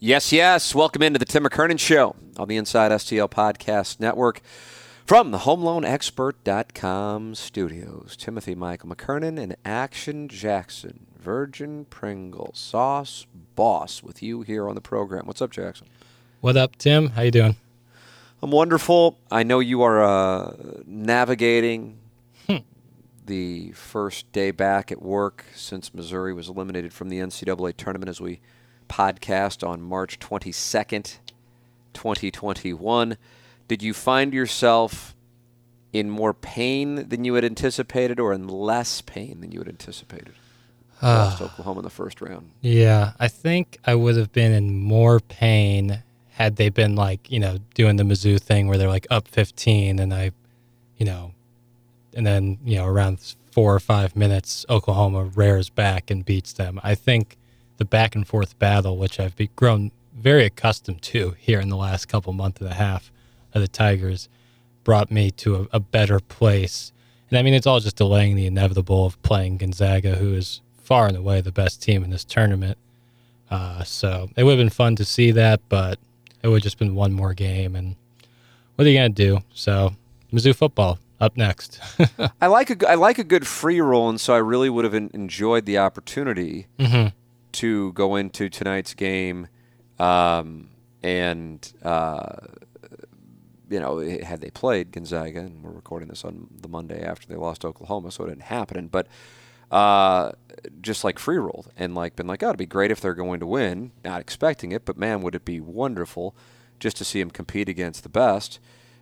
Yes, yes. Welcome into the Tim McKernan Show on the Inside STL Podcast Network from the HomeLoanExpert.com studios. Timothy Michael McKernan and Action Jackson, Virgin Pringle Sauce Boss, with you here on the program. What's up, Jackson? What up, Tim? How you doing? I'm wonderful. I know you are uh, navigating Hmm. the first day back at work since Missouri was eliminated from the NCAA tournament as we podcast on March 22nd, 2021. Did you find yourself in more pain than you had anticipated or in less pain than you had anticipated? Uh, Lost Oklahoma in the first round. Yeah, I think I would have been in more pain had they been like, you know, doing the Mizzou thing where they're like up 15 and I, you know, and then, you know, around four or five minutes, Oklahoma rears back and beats them. I think the back and forth battle, which I've be- grown very accustomed to here in the last couple month and a half of the Tigers, brought me to a, a better place. And I mean, it's all just delaying the inevitable of playing Gonzaga, who is far and away the best team in this tournament. Uh, so it would have been fun to see that, but it would have just been one more game. And what are you going to do? So, Mizzou football up next. I like a I like a good free roll, and so I really would have enjoyed the opportunity Mhm. To go into tonight's game, um, and uh, you know, had they played Gonzaga, and we're recording this on the Monday after they lost Oklahoma, so it didn't happen. But uh, just like free rolled and like been like, oh, it'd be great if they're going to win. Not expecting it, but man, would it be wonderful just to see them compete against the best.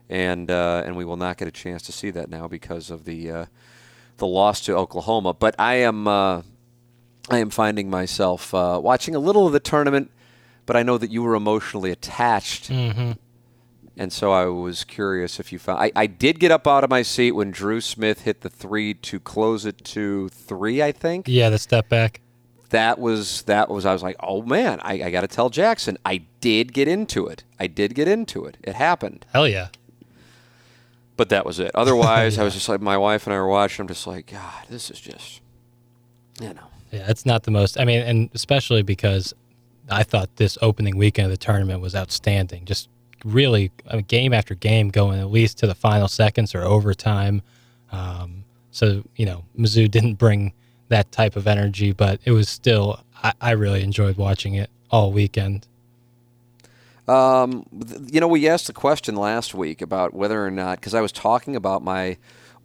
And uh, and we will not get a chance to see that now because of the uh, the loss to Oklahoma. But I am uh, I am finding myself uh, watching a little of the tournament, but I know that you were emotionally attached hmm and so I was curious if you found. I, I did get up out of my seat when Drew Smith hit the three to close it to three. I think Yeah, the step back. that was that was. I was like, oh man, I, I got to tell Jackson. I did get into it. I did get into it. It happened. Hell yeah. But that was it. Otherwise, I was just like my wife and I were watching. I'm just like, God, this is just, you know. Yeah, it's not the most. I mean, and especially because I thought this opening weekend of the tournament was outstanding. Just really, I mean, game after game, going at least to the final seconds or overtime. Um, so you know, Mizzou didn't bring that type of energy, but it was still. I, I really enjoyed watching it all weekend. Um, you know, we asked the question last week about whether or not, because I was talking about my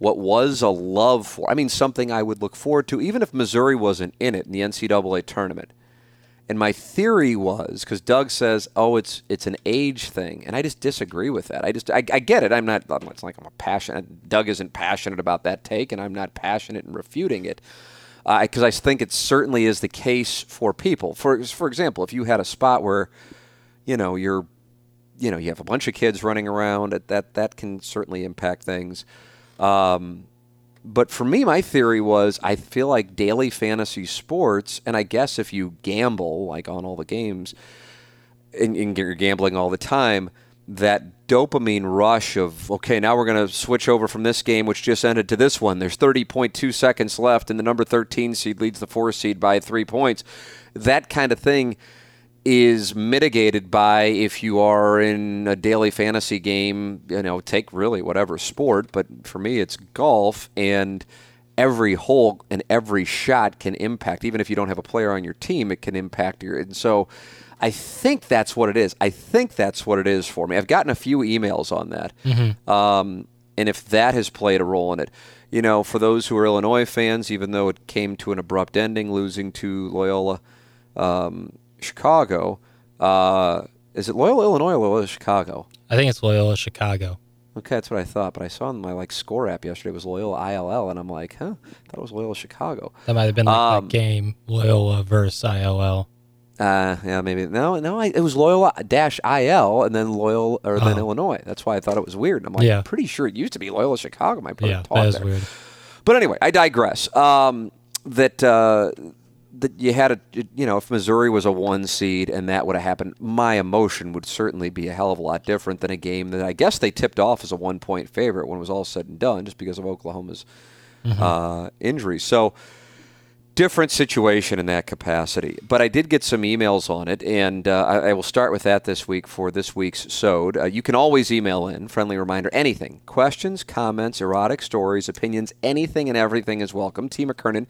what was a love for. I mean, something I would look forward to, even if Missouri wasn't in it in the NCAA tournament. And my theory was because Doug says, "Oh, it's it's an age thing," and I just disagree with that. I just I, I get it. I'm not. It's like I'm a passionate. Doug isn't passionate about that take, and I'm not passionate in refuting it uh, because I think it certainly is the case for people. For for example, if you had a spot where you know you're you know you have a bunch of kids running around that, that can certainly impact things um, but for me my theory was i feel like daily fantasy sports and i guess if you gamble like on all the games and, and you're gambling all the time that dopamine rush of okay now we're going to switch over from this game which just ended to this one. There's 30.2 seconds left and the number 13 seed leads the 4 seed by 3 points. That kind of thing is mitigated by if you are in a daily fantasy game, you know, take really whatever sport, but for me it's golf and every hole and every shot can impact even if you don't have a player on your team, it can impact your and so I think that's what it is. I think that's what it is for me. I've gotten a few emails on that. Um, and if that has played a role in it, you know, for those who are Illinois fans, even though it came to an abrupt ending, losing to Loyola um, Chicago, uh, is it Loyola Illinois or Loyola Chicago? I think it's Loyola Chicago. Okay, that's what I thought, but I saw in my like score app yesterday it was Loyola ILL, and I'm like, huh, I thought it was Loyola Chicago. That might have been like Um, that game Loyola versus ILL. Uh, yeah, maybe no, no. I, it was Loyola dash IL, and then Loyola or then Oh. Illinois. That's why I thought it was weird. And I'm like, Yeah. pretty sure it used to be Loyola Chicago. My brother Yeah, taught that is there. weird. But anyway, I digress. Um, that uh, that you had a you know if Missouri was a one seed and that would have happened, my emotion would certainly be a hell of a lot different than a game that I guess they tipped off as a one point favorite when it was all said and done, just because of Oklahoma's uh, injury. So different situation in that capacity. But I did get some emails on it, and uh, I, I, will start with that this week for this week's SOD. Uh, you can always email in, friendly reminder, anything. Questions, comments, erotic stories, opinions, anything and everything is welcome. T. McKernan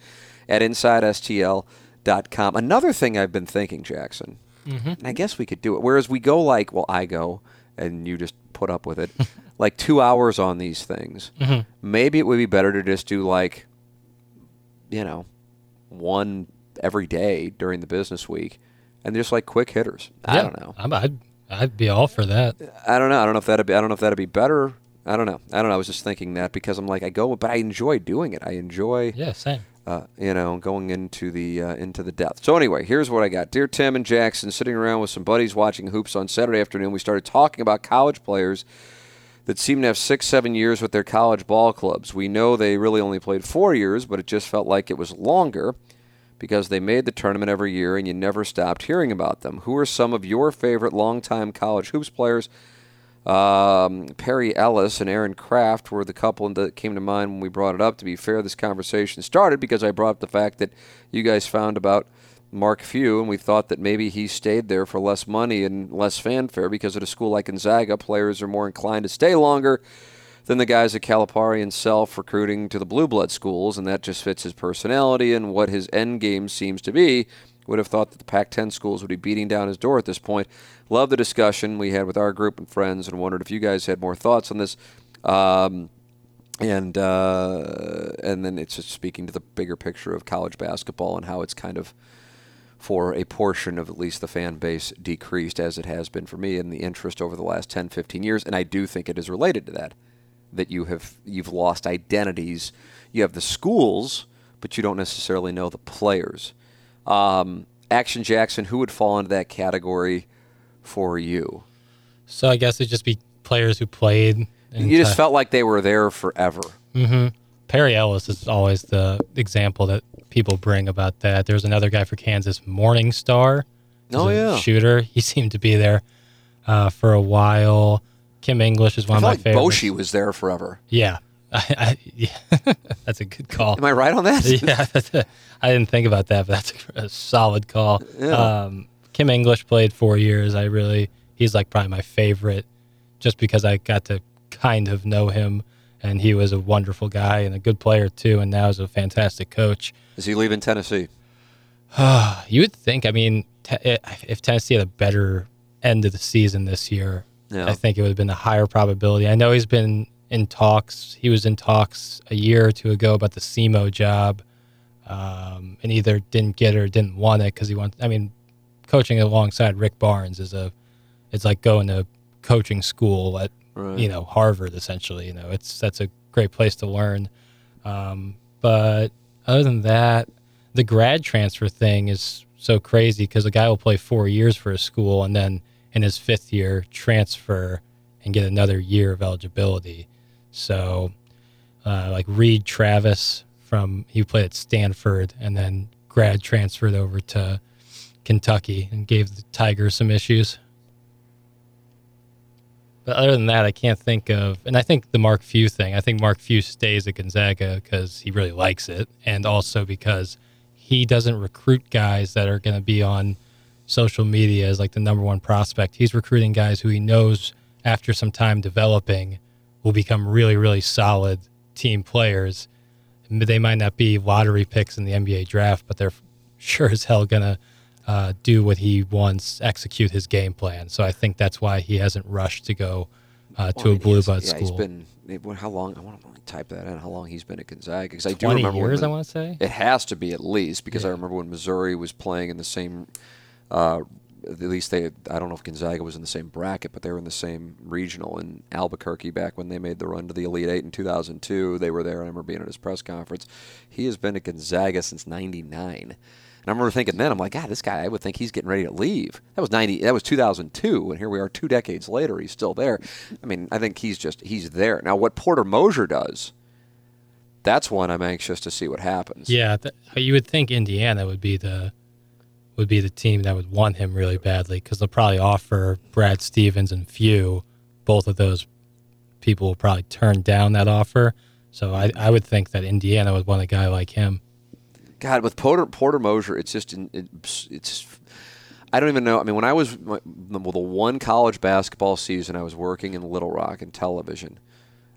at InsideSTL.com. Another thing I've been thinking, Jackson, mm-hmm. and I guess we could do it, whereas we go like, well, I go, and you just put up with it, like two hours on these things. Mm-hmm. Maybe it would be better to just do like, you know, one every day during the business week, and just like quick hitters. I don't know. i would I'd, I'd be all for that. I don't know. I don't know if that'd be. I don't know if that'd be better. I don't know. I don't know. I was just thinking that because I'm like I go, but I enjoy doing it. I enjoy. Yeah, same. Uh, you know, going into the uh, into the depth. So anyway, here's what I got. Dear Tim and Jackson, sitting around with some buddies watching hoops on Saturday afternoon, we started talking about college players that seem to have six, seven years with their college ball clubs. We know they really only played four years, but it just felt like it was longer because they made the tournament every year and you never stopped hearing about them. Who are some of your favorite longtime college hoops players? Um, Perry Ellis and Aaron Craft were the couple that came to mind when we brought it up. To be fair, this conversation started because I brought up the fact that you guys found about Mark Few, and we thought that maybe he stayed there for less money and less fanfare because at a school like Gonzaga, players are more inclined to stay longer than the guys at Calipari and Self recruiting to the blue blood schools, and that just fits his personality and what his end game seems to be. Would have thought that the Pac 10 schools would be beating down his door at this point. Love the discussion we had with our group and friends, and wondered if you guys had more thoughts on this. Um, and uh, and then it's just speaking to the bigger picture of college basketball and how it's kind of for a portion of at least the fan base decreased as it has been for me in the interest over the last 10 15 years and I do think it is related to that that you have you've lost identities you have the schools but you don't necessarily know the players um, Action Jackson who would fall into that category for you so I guess it'd just be players who played you just felt like they were there forever mm-hmm Perry Ellis is always the example that people bring about that. There's another guy for Kansas, Morningstar. Oh yeah, shooter. He seemed to be there uh, for a while. Kim English is one of my like favorites. Boshi was there forever. Yeah, I, I, yeah. that's a good call. Am I right on that? yeah, I didn't think about that, but that's a, a solid call. Yeah. Um, Kim English played four years. I really, he's like probably my favorite, just because I got to kind of know him and he was a wonderful guy and a good player too, and now is a fantastic coach. Is he leaving Tennessee? you would think. I mean, eh, if Tennessee had a better end of the season this year, yeah. I think it would have been a higher probability. I know he's been in talks. He was in talks a year or two ago about the SEMO job, um, and either didn't get it or didn't want it because he wants. I mean, coaching alongside Rick Barnes is a, it's like going to coaching school at right. you know Harvard essentially. You know, it's that's a great place to learn. Um, but other than that, the grad transfer thing is so crazy because a guy will play four years for a school and then in his fifth year transfer and get another year of eligibility. So, uh, like Reid Travis from he played at Stanford and then grad transferred over to Kentucky and gave the Tigers some issues. But other than that, I can't think of. And I think the Mark Few thing. I think Mark Few stays at Gonzaga because he really likes it, and also because he doesn't recruit guys that are going to be on social media as like the number one prospect. He's recruiting guys who he knows after some time developing will become really, really solid team players. They might not be lottery picks in the NBA draft, but they're sure as hell going to uh, do what he wants, execute his game plan. So I think that's why he hasn't rushed to go uh, to well, a blue blood yeah, school. He's been how long? I want to type that in. How long he's been at Gonzaga? Because I do remember years. When, I want to say it has to be at least because yeah. I remember when Missouri was playing in the same. Uh, at least they, I don't know if Gonzaga was in the same bracket, but they were in the same regional in Albuquerque back when they made the run to the Elite Eight in 2002. They were there. I remember being at his press conference. He has been at Gonzaga since '99. And I remember thinking then, I'm like, God, this guy, I would think he's getting ready to leave. That was 90, that was 2002, and here we are two decades later, he's still there. I mean, I think he's just, he's there. Now, what Porter Moser does, that's one I'm anxious to see what happens. Yeah, th- you would think Indiana would be the, would be the team that would want him really badly because they'll probably offer Brad Stevens and Few. Both of those people will probably turn down that offer. So I, I would think that Indiana would want a guy like him God, with Porter, Porter Moser, it's just it's, it's I don't even know. I mean, when I was well, the one college basketball season, I was working in Little Rock in television.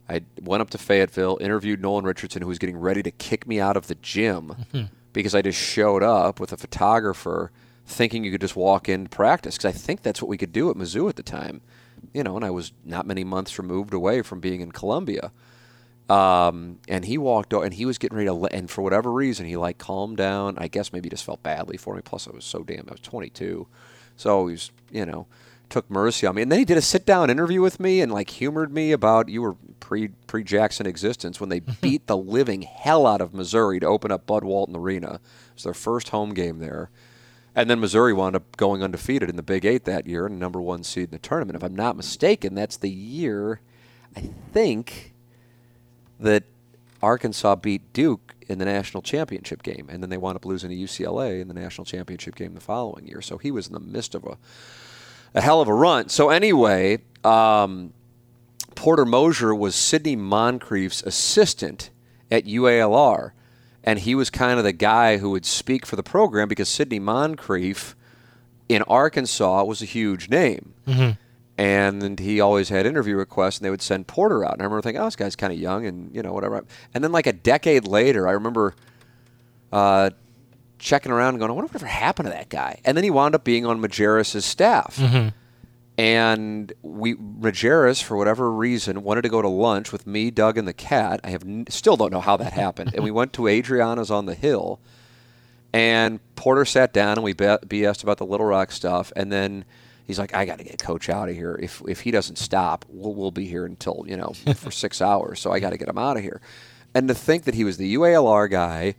I went up to Fayetteville, interviewed Nolan Richardson, who was getting ready to kick me out of the gym mm-hmm. Because I just showed up with a photographer, thinking you could just walk in practice. Because I think that's what we could do at Mizzou at the time, you know. And I was not many months removed away from being in Columbia. Um, and he walked and he was getting ready to, and for whatever reason, he like calmed down. I guess maybe just felt badly for me. Plus, I was so damn, I was 22. So he's, you know, took mercy on me. And then he did a sit down interview with me and like humored me about you were pre pre Jackson existence when they beat the living hell out of Missouri to open up Bud Walton Arena. It was their first home game there. And then Missouri wound up going undefeated in the Big Eight that year and number one seed in the tournament. If I'm not mistaken, that's the year I think that Arkansas beat Duke in the national championship game, and then they wound up losing to UCLA in the national championship game the following year. So he was in the midst of a, a hell of a run. So anyway, um, Porter Moser was Sidney Moncrief's assistant at UALR, and he was kind of the guy who would speak for the program because Sidney Moncrief in Arkansas was a huge name. Mm-hmm and he always had interview requests, and they would send Porter out. And I remember thinking, "Oh, this guy's kind of young, and you know, whatever." And then, like a decade later, I remember uh, checking around and going, "I wonder whatever happened to that guy." And then he wound up being on Majerus's staff. Mm-hmm. And we Majerus, for whatever reason, wanted to go to lunch with me, Doug, and the cat. I have n- still don't know how that happened. and we went to Adriana's on the hill, and Porter sat down and we BS'd about the Little Rock stuff, and then he's like, I got to get coach out of here. If if he doesn't stop, we'll we'll be here until you know for six hours. So I got to get him out of here. And to think that he was the UALR guy,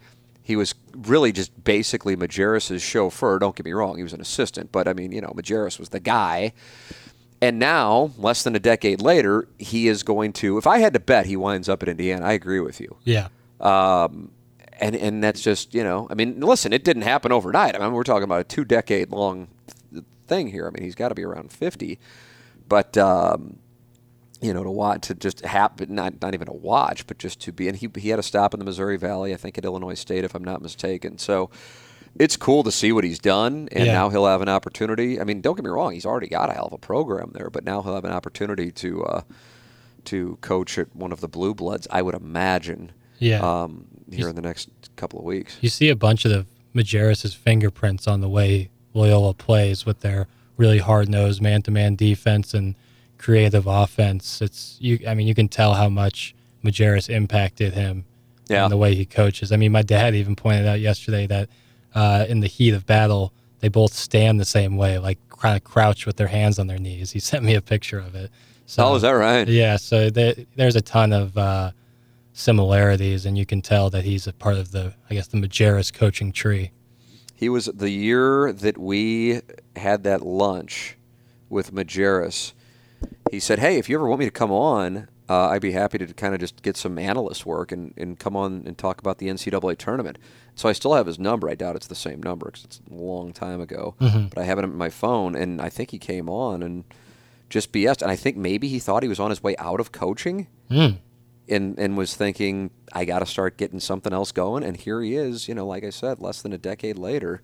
he was really just basically Majerus's chauffeur. Don't get me wrong, he was an assistant, but I mean, you know, Majerus was the guy. And now, less than a decade later, he is going to. If I had to bet, he winds up at Indiana. I agree with you. Yeah. Um, and and that's just you know, I mean, listen, it didn't happen overnight. I mean, we're talking about a two decade long thing here. I mean, he's got to be around 50, but um, you know, to watch to just happen, not not even to watch, but just to be. And he he had a stop in the Missouri Valley, I think, at Illinois State, if I'm not mistaken. So it's cool to see what he's done, and yeah. now he'll have an opportunity. I mean, don't get me wrong, he's already got a hell of a program there, but now he'll have an opportunity to uh, to coach at one of the blue bloods. I would imagine. Yeah. Um, here you, in the next couple of weeks. You see a bunch of the Majerus's fingerprints on the way Loyola plays with their really hard nosed man to man defense and creative offense. It's you. I mean, you can tell how much Majerus impacted him yeah. and the way he coaches. I mean, my dad even pointed out yesterday that uh, in the heat of battle, they both stand the same way, like kind of crouch with their hands on their knees. He sent me a picture of it. So, oh, is that right? Yeah. So they, there's a ton of uh, similarities, and you can tell that he's a part of the, I guess, the Majerus coaching tree. He was the year that we had that lunch with Majerus. He said, "Hey, if you ever want me to come on, uh, I'd be happy to kind of just get some analyst work and, and come on and talk about the NCAA tournament." So I still have his number. I doubt it's the same number because it's a long time ago, mm-hmm. but I have it on my phone, and I think he came on and just BS. And I think maybe he thought he was on his way out of coaching. Mm and and was thinking I got to start getting something else going. And here he is, you know, like I said, less than a decade later.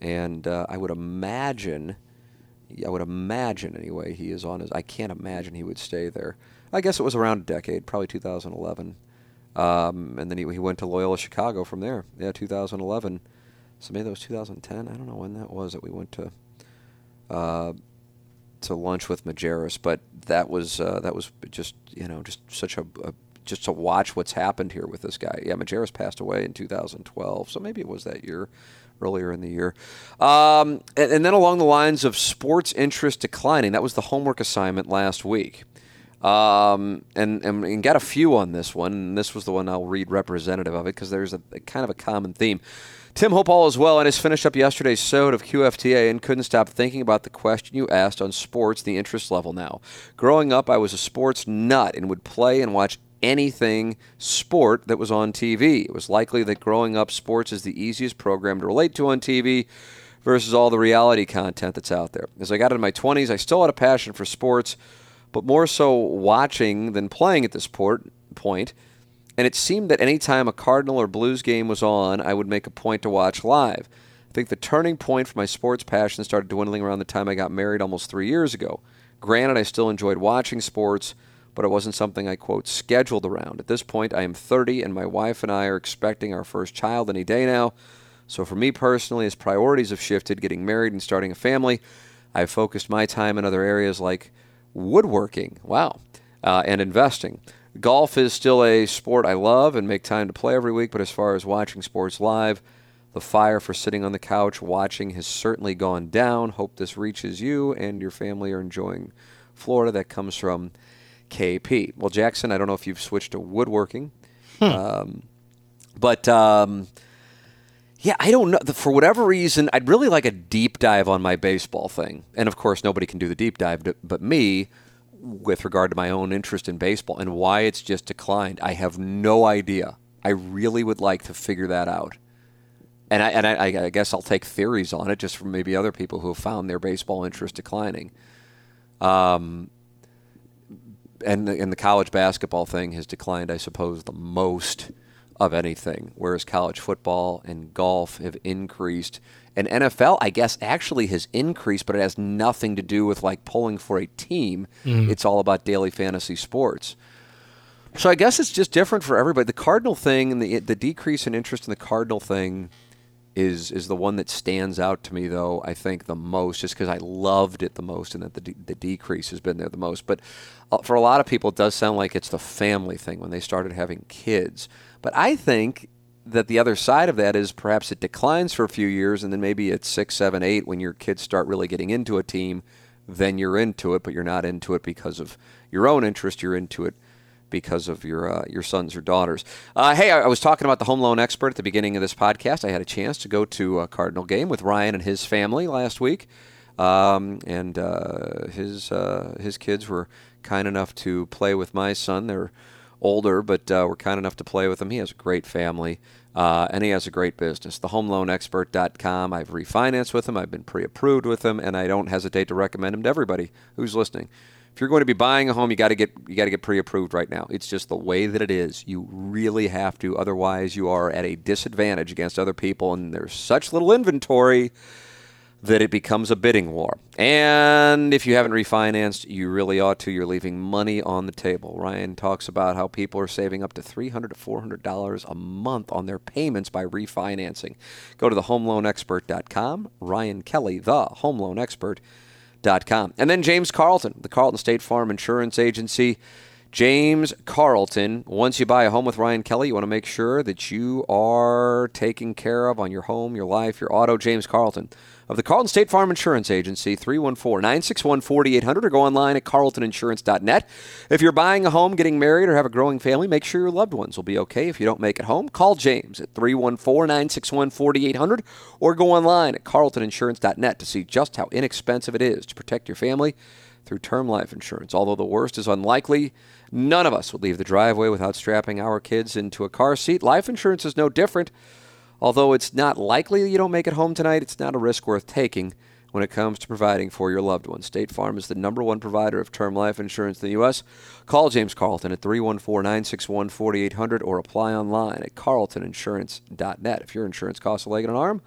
And uh, I would imagine, I would imagine anyway, he is on his. I can't imagine he would stay there. I guess it was around a decade, probably 2011. Um, and then he, he went to Loyola Chicago from there. Yeah, 2011. So maybe that was 2010. I don't know when that was that we went to. Uh, to lunch with Majerus, but that was uh, that was just you know just such a, a, just to watch what's happened here with this guy. Yeah, Majerus passed away in 2012, so maybe it was that year, earlier in the year. Um, and, and, then along the lines of sports interest declining, that was the homework assignment last week. Um, and, and, and, got a few on this one. And this was the one I'll read representative of it because there's a, a kind of a common theme. Tim Hope all as well, and has finished up yesterday's sode of QFTA and couldn't stop thinking about the question you asked on sports, the interest level now. Growing up, I was a sports nut and would play and watch anything sport that was on TV. It was likely that growing up, sports is the easiest program to relate to on TV versus all the reality content that's out there. As I got into my 20s, I still had a passion for sports, but more so watching than playing at this port, point. and it seemed that any time a Cardinal or Blues game was on, I would make a point to watch live. I think the turning point for my sports passion started dwindling around the time I got married almost three years ago. Granted, I still enjoyed watching sports, but it wasn't something I, quote, scheduled around. At this point, I am 30, and my wife and I are expecting our first child any day now. So for me personally, as priorities have shifted, getting married and starting a family, I've focused my time in other areas like woodworking, wow, uh, and investing. Golf is still a sport I love and make time to play every week, but as far as watching sports live, the fire for sitting on the couch watching has certainly gone down. Hope this reaches you and your family are enjoying Florida. That comes from KP. Well, Jackson, I don't know if you've switched to woodworking, hmm. um, but um, yeah, I don't know. For whatever reason, I'd really like a deep dive on my baseball thing. And of course, nobody can do the deep dive but me with regard to my own interest in baseball and why it's just declined. I have no idea. I really would like to figure that out. And I, and I, I guess I'll take theories on it just from maybe other people who have found their baseball interest declining. Um, and the, and the college basketball thing has declined, I suppose, the most of anything, whereas college football and golf have increased. And NFL, I guess, actually has increased, but it has nothing to do with like pulling for a team. Mm. It's all about daily fantasy sports. So I guess it's just different for everybody. The Cardinal thing and the the decrease in interest in the Cardinal thing is is the one that stands out to me though I think the most just because I loved it the most and that the de- the decrease has been there the most but uh, for a lot of people it does sound like it's the family thing when they started having kids but I think that the other side of that is perhaps it declines for a few years, and then maybe at six, seven, eight, when your kids start really getting into a team, then you're into it, but you're not into it because of your own interest. You're into it because of your uh, your sons or daughters. Uh, hey, I, I, was talking about the home loan expert at the beginning of this podcast. I had a chance to go to a Cardinal game with Ryan and his family last week, um, and uh, his uh, his kids were kind enough to play with my son. They're older, but uh, we're kind enough to play with him. He has a great family, uh, and he has a great business. TheHomeLoanExpert.com. I've refinanced with him. I've been pre-approved with him, and I don't hesitate to recommend him to everybody who's listening. If you're going to be buying a home, you got to get you got to get pre-approved right now. It's just the way that it is. You really have to, otherwise you are at a disadvantage against other people, and there's such little inventory that it becomes a bidding war. And if you haven't refinanced, you really ought to. You're leaving money on the table. Ryan talks about how people are saving up to $300 to $400 a month on their payments by refinancing. Go to thehomeloanexpert.com. Ryan Kelley, the homeloanexpert.com. And then James Carlton, the Carlton State Farm Insurance Agency. James Carlton, once you buy a home with Ryan Kelley, you want to make sure that you are taken care of on your home, your life, your auto. James Carlton of the Carlton State Farm Insurance Agency, 314 961 4800, or go online at carltoninsurance.net. If you're buying a home, getting married, or have a growing family, make sure your loved ones will be okay. If you don't make it home, call James at 314 961 4800, or go online at carltoninsurance.net to see just how inexpensive it is to protect your family through term life insurance. Although the worst is unlikely, none of us would leave the driveway without strapping our kids into a car seat. Life insurance is no different. Although it's not likely you don't make it home tonight, it's not a risk worth taking when it comes to providing for your loved ones. State Farm is the number one provider of term life insurance in the U.S. Call James Carlton at 314 961 4800 or apply online at carltoninsurance.net. If your insurance costs a leg and an arm,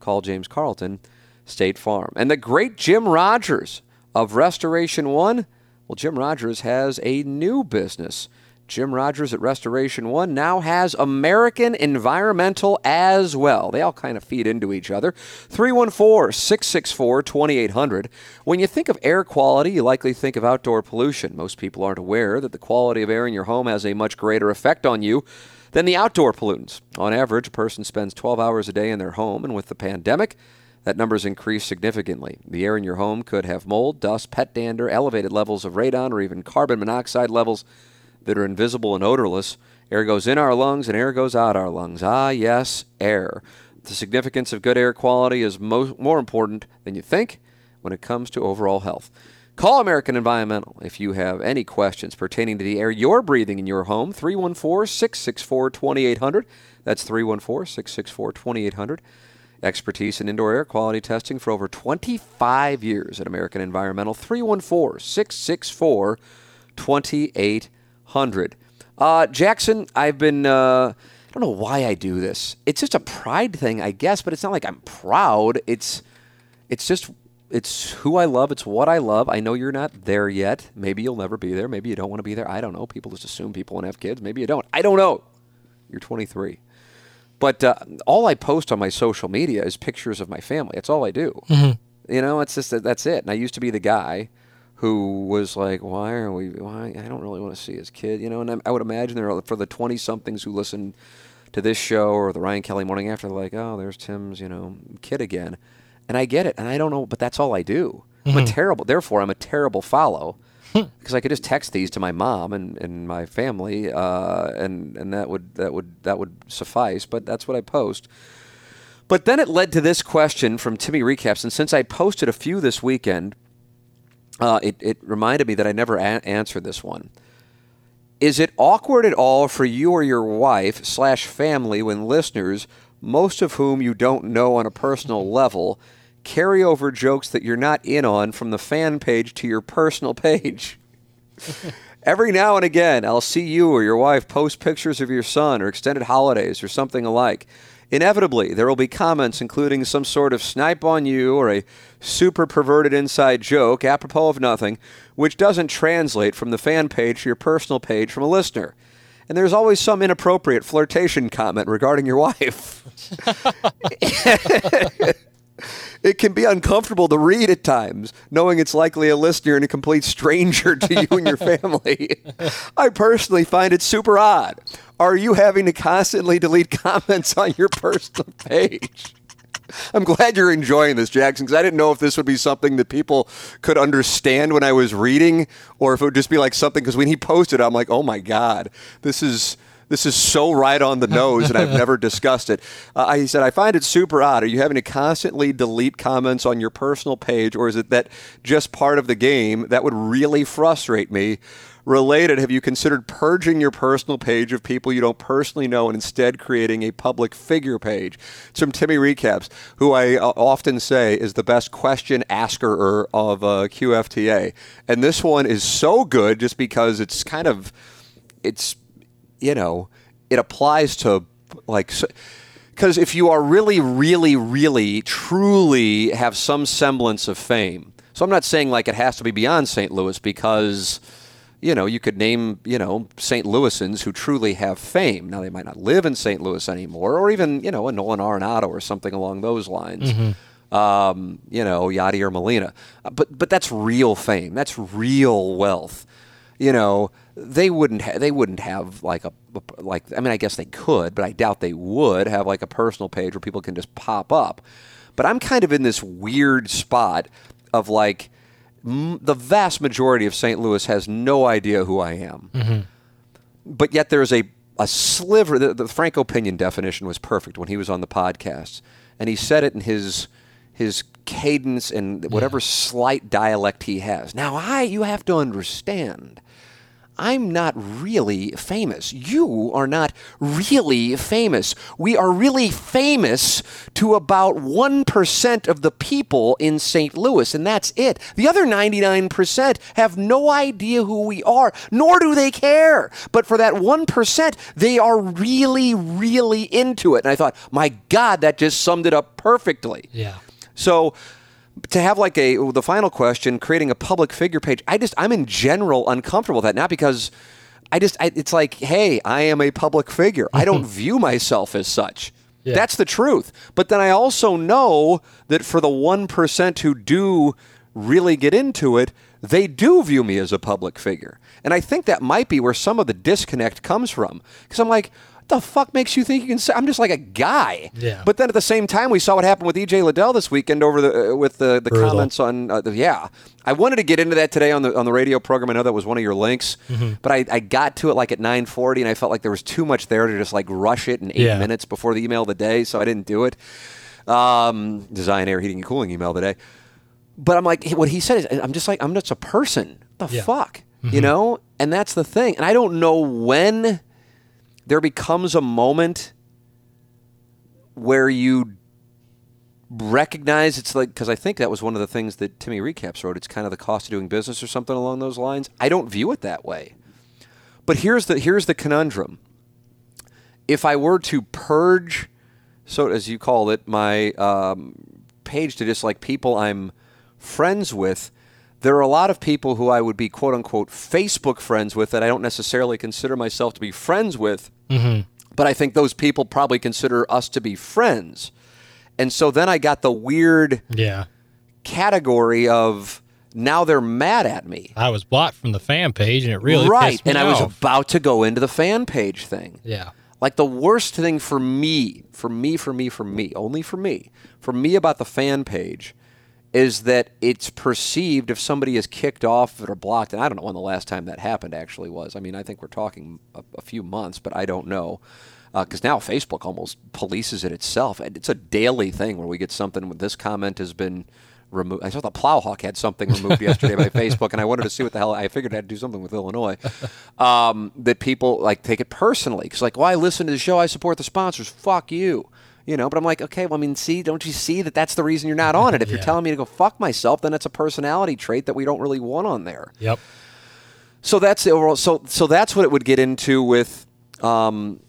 call James Carlton, State Farm. And the great Jim Rogers of Restoration One, well, Jim Rogers has a new business. Jim Rogers at Restoration One now has American Environmental as well. They all kind of feed into each other. 314 664 2800. When you think of air quality, you likely think of outdoor pollution. Most people aren't aware that the quality of air in your home has a much greater effect on you than the outdoor pollutants. On average, a person spends 12 hours a day in their home, and with the pandemic, that number's increased significantly. The air in your home could have mold, dust, pet dander, elevated levels of radon, or even carbon monoxide levels that are invisible and odorless. Air goes in our lungs and air goes out our lungs. Ah, yes, air. The significance of good air quality is mo- more important than you think when it comes to overall health. Call American Environmental if you have any questions pertaining to the air you're breathing in your home. 314 664 2800. That's 314 664 2800. Expertise in indoor air quality testing for over 25 years at American Environmental. 314 664 2800 hundred. Uh, Jackson, I've been. Uh, I don't know why I do this. It's just a pride thing, I guess, but it's not like I'm proud. It's, it's just, it's who I love. It's what I love. I know you're not there yet. Maybe you'll never be there. Maybe you don't want to be there. I don't know. People just assume people want to have kids. Maybe you don't. I don't know. You're 23. But uh, all I post on my social media is pictures of my family. That's all I do. You know, it's just that that's it. And I used to be the guy who was like, "Why are we? Why? I don't really want to see his kid." You know, and I, I would imagine there are for the twenty somethings who listen to this show or the Ryan Kelley Morning After, they're like, "Oh, there's Tim's, you know, kid again," and I get it, and I don't know, but that's all I do. I'm a terrible. Therefore, I'm a terrible follow. Because I could just text these to my mom and, and my family, uh, and and that would that would that would suffice. But that's what I post. But then it led to this question from Timmy Recaps, and since I posted a few this weekend, uh, it, it reminded me that I never a- answered this one. Is it awkward at all for you or your wife slash family when listeners, most of whom you don't know on a personal level, carry over jokes that you're not in on from the fan page to your personal page? Every now and again, I'll see you or your wife post pictures of your son or extended holidays or something alike. Inevitably, there will be comments including some sort of snipe on you or a super perverted inside joke apropos of nothing, which doesn't translate from the fan page to your personal page from a listener. And there's always some inappropriate flirtation comment regarding your wife. It can be uncomfortable to read at times, knowing it's likely a listener and a complete stranger to you and your family. I personally find it super odd. Are you having to constantly delete comments on your personal page? I'm glad you're enjoying this, Jackson, because I didn't know if this would be something that people could understand when I was reading, or if it would just be like something. Because when he posted, I'm like, oh my god, this is this is so right on the nose, and I've never discussed it. Uh, he said, I find it super odd. Are you having to constantly delete comments on your personal page, or is it that just part of the game that would really frustrate me? Related, have you considered purging your personal page of people you don't personally know and instead creating a public figure page? It's from Timmy Recaps, who I uh, often say is the best question asker of uh, QFTA. And this one is so good just because it's kind of, it's you know, it applies to like because if you are really, really, really, truly have some semblance of fame. So I'm not saying like it has to be beyond St. Louis because you know you could name you know St. Louisans who truly have fame. Now they might not live in St. Louis anymore, or even you know a Nolan Arenado or something along those lines. Um, you know, Yadi or Molina, Uh, but but that's real fame. That's real wealth you know, they wouldn't ha- they wouldn't have like a like I mean I guess they could, but I doubt they would have like a personal page where people can just pop up. But I'm kind of in this weird spot of like m- the vast majority of St. Louis has no idea who I am. Mm-hmm. But yet there's a a sliver the, the Frank O. Pinion definition was perfect when he was on the podcast and he said it in his his cadence and whatever slight dialect he has. Now I you have to understand I'm not really famous. You are not really famous. We are really famous to about 1% of the people in St. Louis, and that's it. The other 99% have no idea who we are, nor do they care. But for that 1%, they are really, really into it. And I thought, my God, that just summed it up perfectly. Yeah. So to have like a the final question, creating a public figure page, I just I'm in general uncomfortable with that. Not because I just I, it's like, hey, I am a public figure. I don't view myself as such. Yeah. That's the truth. But then I also know that for the one percent who do really get into it, they do view me as a public figure. And I think that might be where some of the disconnect comes from. Because I'm like, the fuck makes you think you can say I'm just like a guy? Yeah. But then at the same time, we saw what happened with EJ Liddell this weekend over the uh, with the, the Brutal. comments on uh, the, yeah. I wanted to get into that today on the on the radio program. I know that was one of your links, Mm-hmm. but I, I got to it like at 9:40, and I felt like there was too much there to just like rush it in eight Yeah. minutes before the email of the day, so I didn't do it. Um, Design Aire heating and cooling email today, but I'm like what he said is I'm just like I'm just a person. The Yeah. fuck, you know, and that's the thing, and I don't know when there becomes a moment where you recognize it's like because I think that was one of the things that Timmy Recaps wrote. It's kind of the cost of doing business or something along those lines. I don't view it that way, But here's the here's the conundrum. If I were to purge, so as you call it, my um, page to just like people I'm friends with, there are a lot of people who I would be quote unquote Facebook friends with that I don't necessarily consider myself to be friends with. Mm-hmm. But I think those people probably consider us to be friends. And so then I got the weird Yeah. category of now they're mad at me. I was blocked from the fan page, and it really right. And I was about to go into the fan page thing. yeah. Like the worst thing for me, for me, for me, for me, only for me, for me about the fan page is that it's perceived if somebody is kicked off or blocked, and I don't know when the last time that happened actually was. I mean, I think we're talking a, a few months, but I don't know. Because now Facebook almost polices it itself. And It's a daily thing where we get something with this comment has been removed. I saw the Plowhawk had something removed yesterday by Facebook, and I wanted to see what the hell. I figured I had to do something with Illinois. Um, that people like take it personally because, like, well, I listen to the show, I support the sponsors. Fuck you, you know. But I'm like, okay, well, I mean, see, don't you see that that's the reason you're not on it? If you're telling me to go fuck myself, then it's a personality trait that we don't really want on there. Yep. So that's the overall. So so that's what it would get into with, um,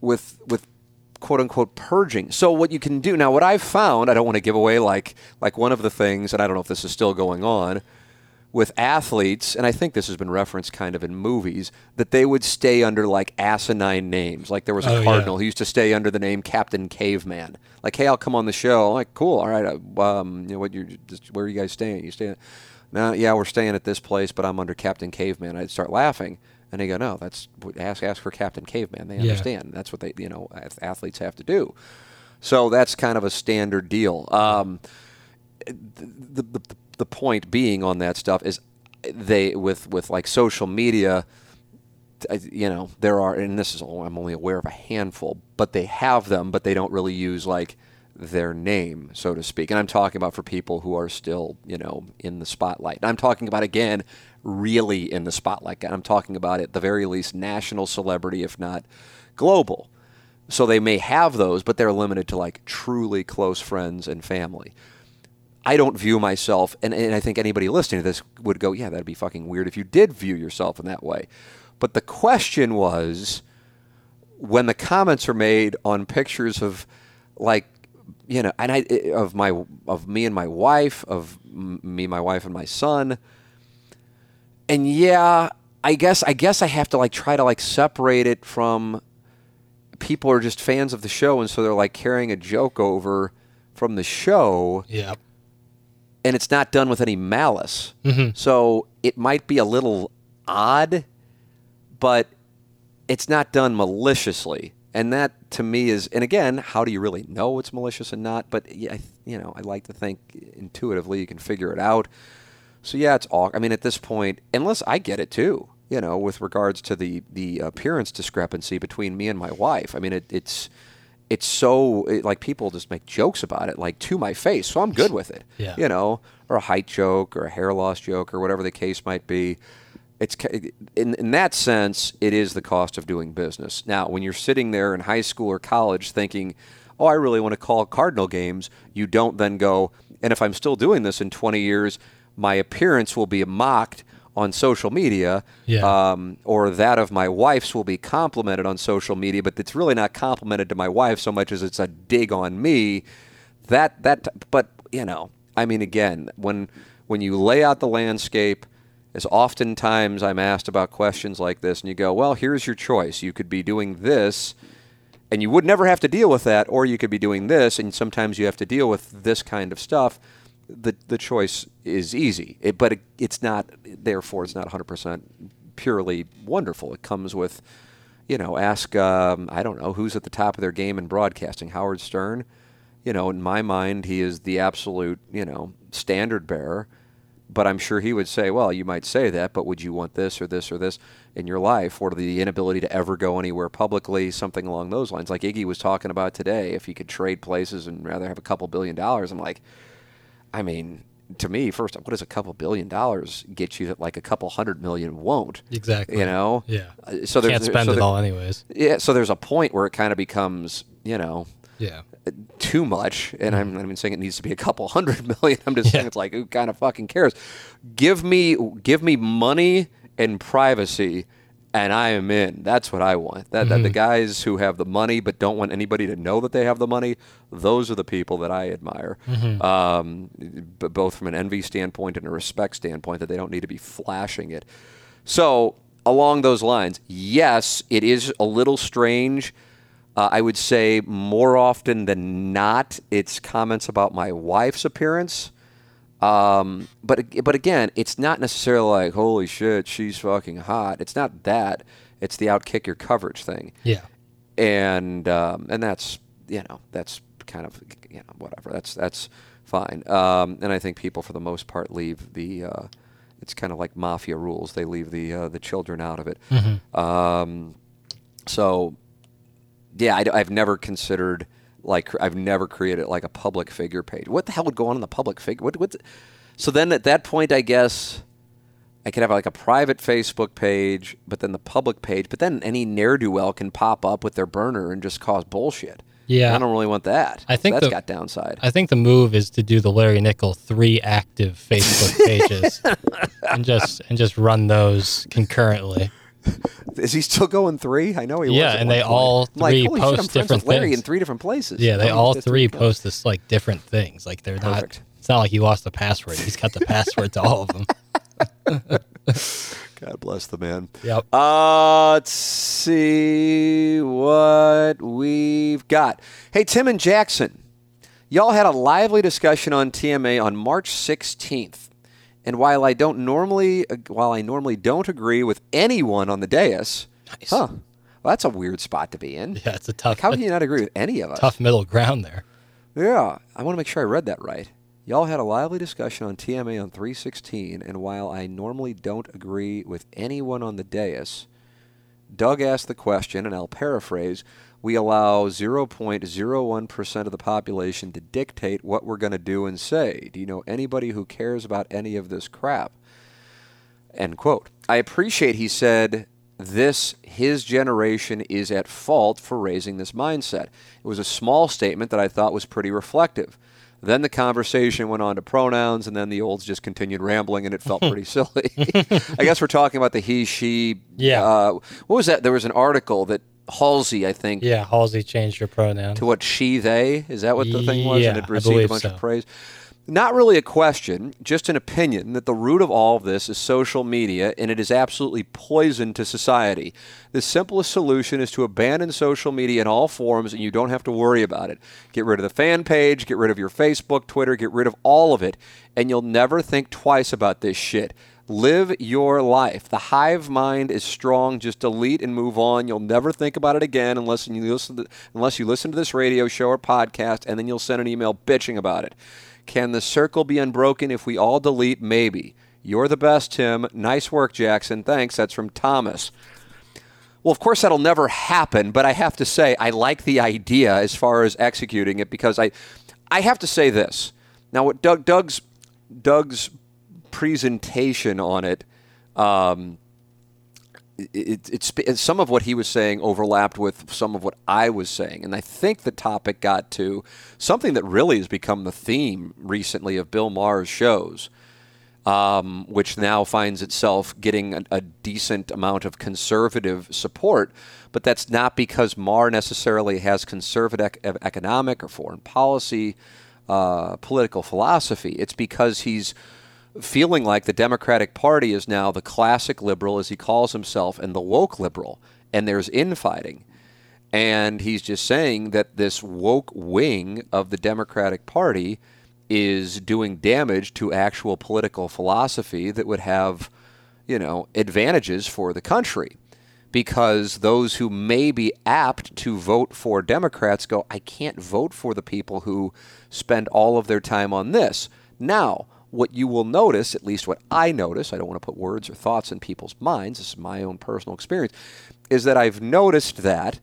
with with quote unquote purging. So what you can do now, what I've found, I don't want to give away like like one of the things, and I don't know if this is still going on with athletes, and I think this has been referenced kind of in movies, that they would stay under like asinine names. Like there was a Oh, yeah. cardinal who used to stay under the name Captain Caveman. Like, hey, I'll come on the show. I'm like, cool, all right. uh, Um, you know what? You just where are you guys staying? You staying? No, yeah, we're staying at this place, but I'm under Captain Caveman. I'd start laughing, and they go, no, that's ask ask for Captain Caveman. They Yeah. understand. That's what they you know athletes have to do. So that's kind of a standard deal. Um, the, the, the point being on that stuff is they with with like social media you know there are and this is all, I'm only aware of a handful but they have them but they don't really use like their name so to speak. And I'm talking about for people who are still you know in the spotlight. I'm talking about again really in the spotlight and I'm talking about at the very least national celebrity if not global. So they may have those but they're limited to like truly close friends and family I don't view myself, and, and I think anybody listening to this would go, yeah, that'd be fucking weird if you did view yourself in that way. But the question was when the comments are made on pictures of, like, you know, and I of my of me and my wife, of me, my wife, and my son, and yeah, I guess I guess I have to like try to like separate it from people are just fans of the show, and so they're like carrying a joke over from the show Yep. And it's not done with any malice. Mm-hmm. So it might be a little odd, but it's not done maliciously. And that to me is, and again, how do you really know it's malicious and not? But I- you know, I like to think intuitively you can figure it out. So yeah, it's all. I mean, at this point, unless I get it too, you know, with regards to the the appearance discrepancy between me and my wife. I mean, it, it's it's so it, like people just make jokes about it, like to my face. So I'm good with it. Yeah. You know, or a height joke, or a hair loss joke, or whatever the case might be. It's in in that sense, it is the cost of doing business. Now, when you're sitting there in high school or college thinking, "Oh, I really want to call Cardinal games," you don't then go, "And if I'm still doing this in 20 years, my appearance will be mocked on social media, Yeah. um, or that of my wife's will be complimented on social media, but it's really not complimented to my wife so much as it's a dig on me." That that, but you know, I mean, again, when when you lay out the landscape is oftentimes I'm asked about questions like this, and you go, well, here's your choice. You could be doing this, and you would never have to deal with that, or you could be doing this, and sometimes you have to deal with this kind of stuff. The, the choice is easy, it, but it, it's not, therefore, it's not 100% purely wonderful. It comes with, you know, ask, um, I don't know, who's at the top of their game in broadcasting? Howard Stern? You know, in my mind, he is the absolute, you know, standard bearer but I'm sure he would say, well, you might say that, but would you want this or this or this in your life? Or the inability to ever go anywhere publicly, something along those lines. Like Iggy was talking about today, if he could trade places and rather have a couple billion dollars. I'm like, I mean, to me, first, what does a couple billion dollars get you that like a couple hundred million won't? Exactly. You know? Yeah. Uh, So there's Can't spend so it all anyways. Yeah, so there's a point where it kind of becomes, you know, Yeah. too much, and I'm not even saying it needs to be a couple hundred million. I'm just saying it's like who kind of fucking cares? Give me give me money and privacy, and I am in. That's what I want. That, that the guys who have the money but don't want anybody to know that they have the money, those are the people that I admire. Um, b- both from an envy standpoint and a respect standpoint, that they don't need to be flashing it. So along those lines, yes, it is a little strange. Uh, I would say more often than not, it's comments about my wife's appearance. Um, but but again, it's not necessarily like holy shit, she's fucking hot. It's not that. It's the outkick your coverage thing, Yeah. and um, and that's you know that's kind of you know whatever. That's that's fine. Um, and I think people for the most part leave the. Uh, it's kind of like mafia rules. They leave the uh, the children out of it. Um, so yeah, I, have never considered like I've never created like a public figure page. What the hell would go on in the public figure? What what? So then at that point, I guess I could have like a private Facebook page, but then the public page. But then any ne'er do well can pop up with their burner and just cause bullshit. Yeah. I don't really want that. I think so that's the- got downside. I think the move is to do the Larry Nickel three active Facebook pages and just and just run those concurrently. Is he still going three? I know he was. Yeah, and they point. all I'm like, three shit, I'm post different with Larry things. in three different places. Yeah, they all three post this like different things. Like they're not. It's not like he lost the password. He's got the password to all of them. God bless the man. Yep. Uh, let's see what we've got. Hey, Tim and Jackson, y'all had a lively discussion on TMA on March 16th. And while I don't normally, while I normally don't agree with anyone on the dais, Nice. huh? Well, that's a weird spot to be in. Yeah, it's a tough, How can you not agree with any of us? tough middle ground there. Yeah, I want to make sure I read that right. Y'all had a lively discussion on TMA on 316, and while I normally don't agree with anyone on the dais, Doug asked the question, and I'll paraphrase we allow 0.01% of the population to dictate what we're going to do and say. Do you know anybody who cares about any of this crap? End quote. I appreciate he said this his generation is at fault for raising this mindset. It was a small statement that I thought was pretty reflective. Then the conversation went on to pronouns, and then the olds just continued rambling, and it felt pretty silly. I guess we're talking about the he, she. Yeah. Uh, what was that? There was an article that Halsey, I think, Yeah, Halsey changed your pronoun. to what she they? Is that what the thing was? Yeah, and it received a bunch so. of praise. Not really a question just an opinion that the root of all of this is social media and it is absolutely poison to society. The simplest solution is to abandon social media in all forms and you don't have to worry about it. Get rid of the fan page get rid of your facebook twitter get rid of all of it and you'll never think twice about this shit Live your life. The hive mind is strong. Just delete and move on. You'll never think about it again unless you listen to, unless you listen to this radio show or podcast, and then you'll send an email bitching about it. Can the circle be unbroken if we all delete? Maybe. You're the best, Tim. Nice work, Jackson. Thanks. That's from Thomas. Well, of course, that'll never happen, but I have to say, I like the idea as far as executing it because I, I have to say this. Now, what Doug, Doug's, Doug's presentation on it, um, it, it's, it's some of what he was saying overlapped with some of what I was saying, and I think the topic got to something that really has become the theme recently of Bill Maher's shows, um, which now finds itself getting a, a decent amount of conservative support. But that's not because Maher necessarily has conservative ec- economic or foreign policy, uh, political philosophy. It's because he's feeling like the Democratic Party is now the classic liberal, as he calls himself, and the woke liberal, and there's infighting. And he's just saying that this woke wing of the Democratic Party is doing damage to actual political philosophy that would have, you know, advantages for the country. Because those who may be apt to vote for Democrats go, I can't vote for the people who spend all of their time on this. Now, what you will notice, at least what I notice, I don't want to put words or thoughts in people's minds, this is my own personal experience, is that I've noticed that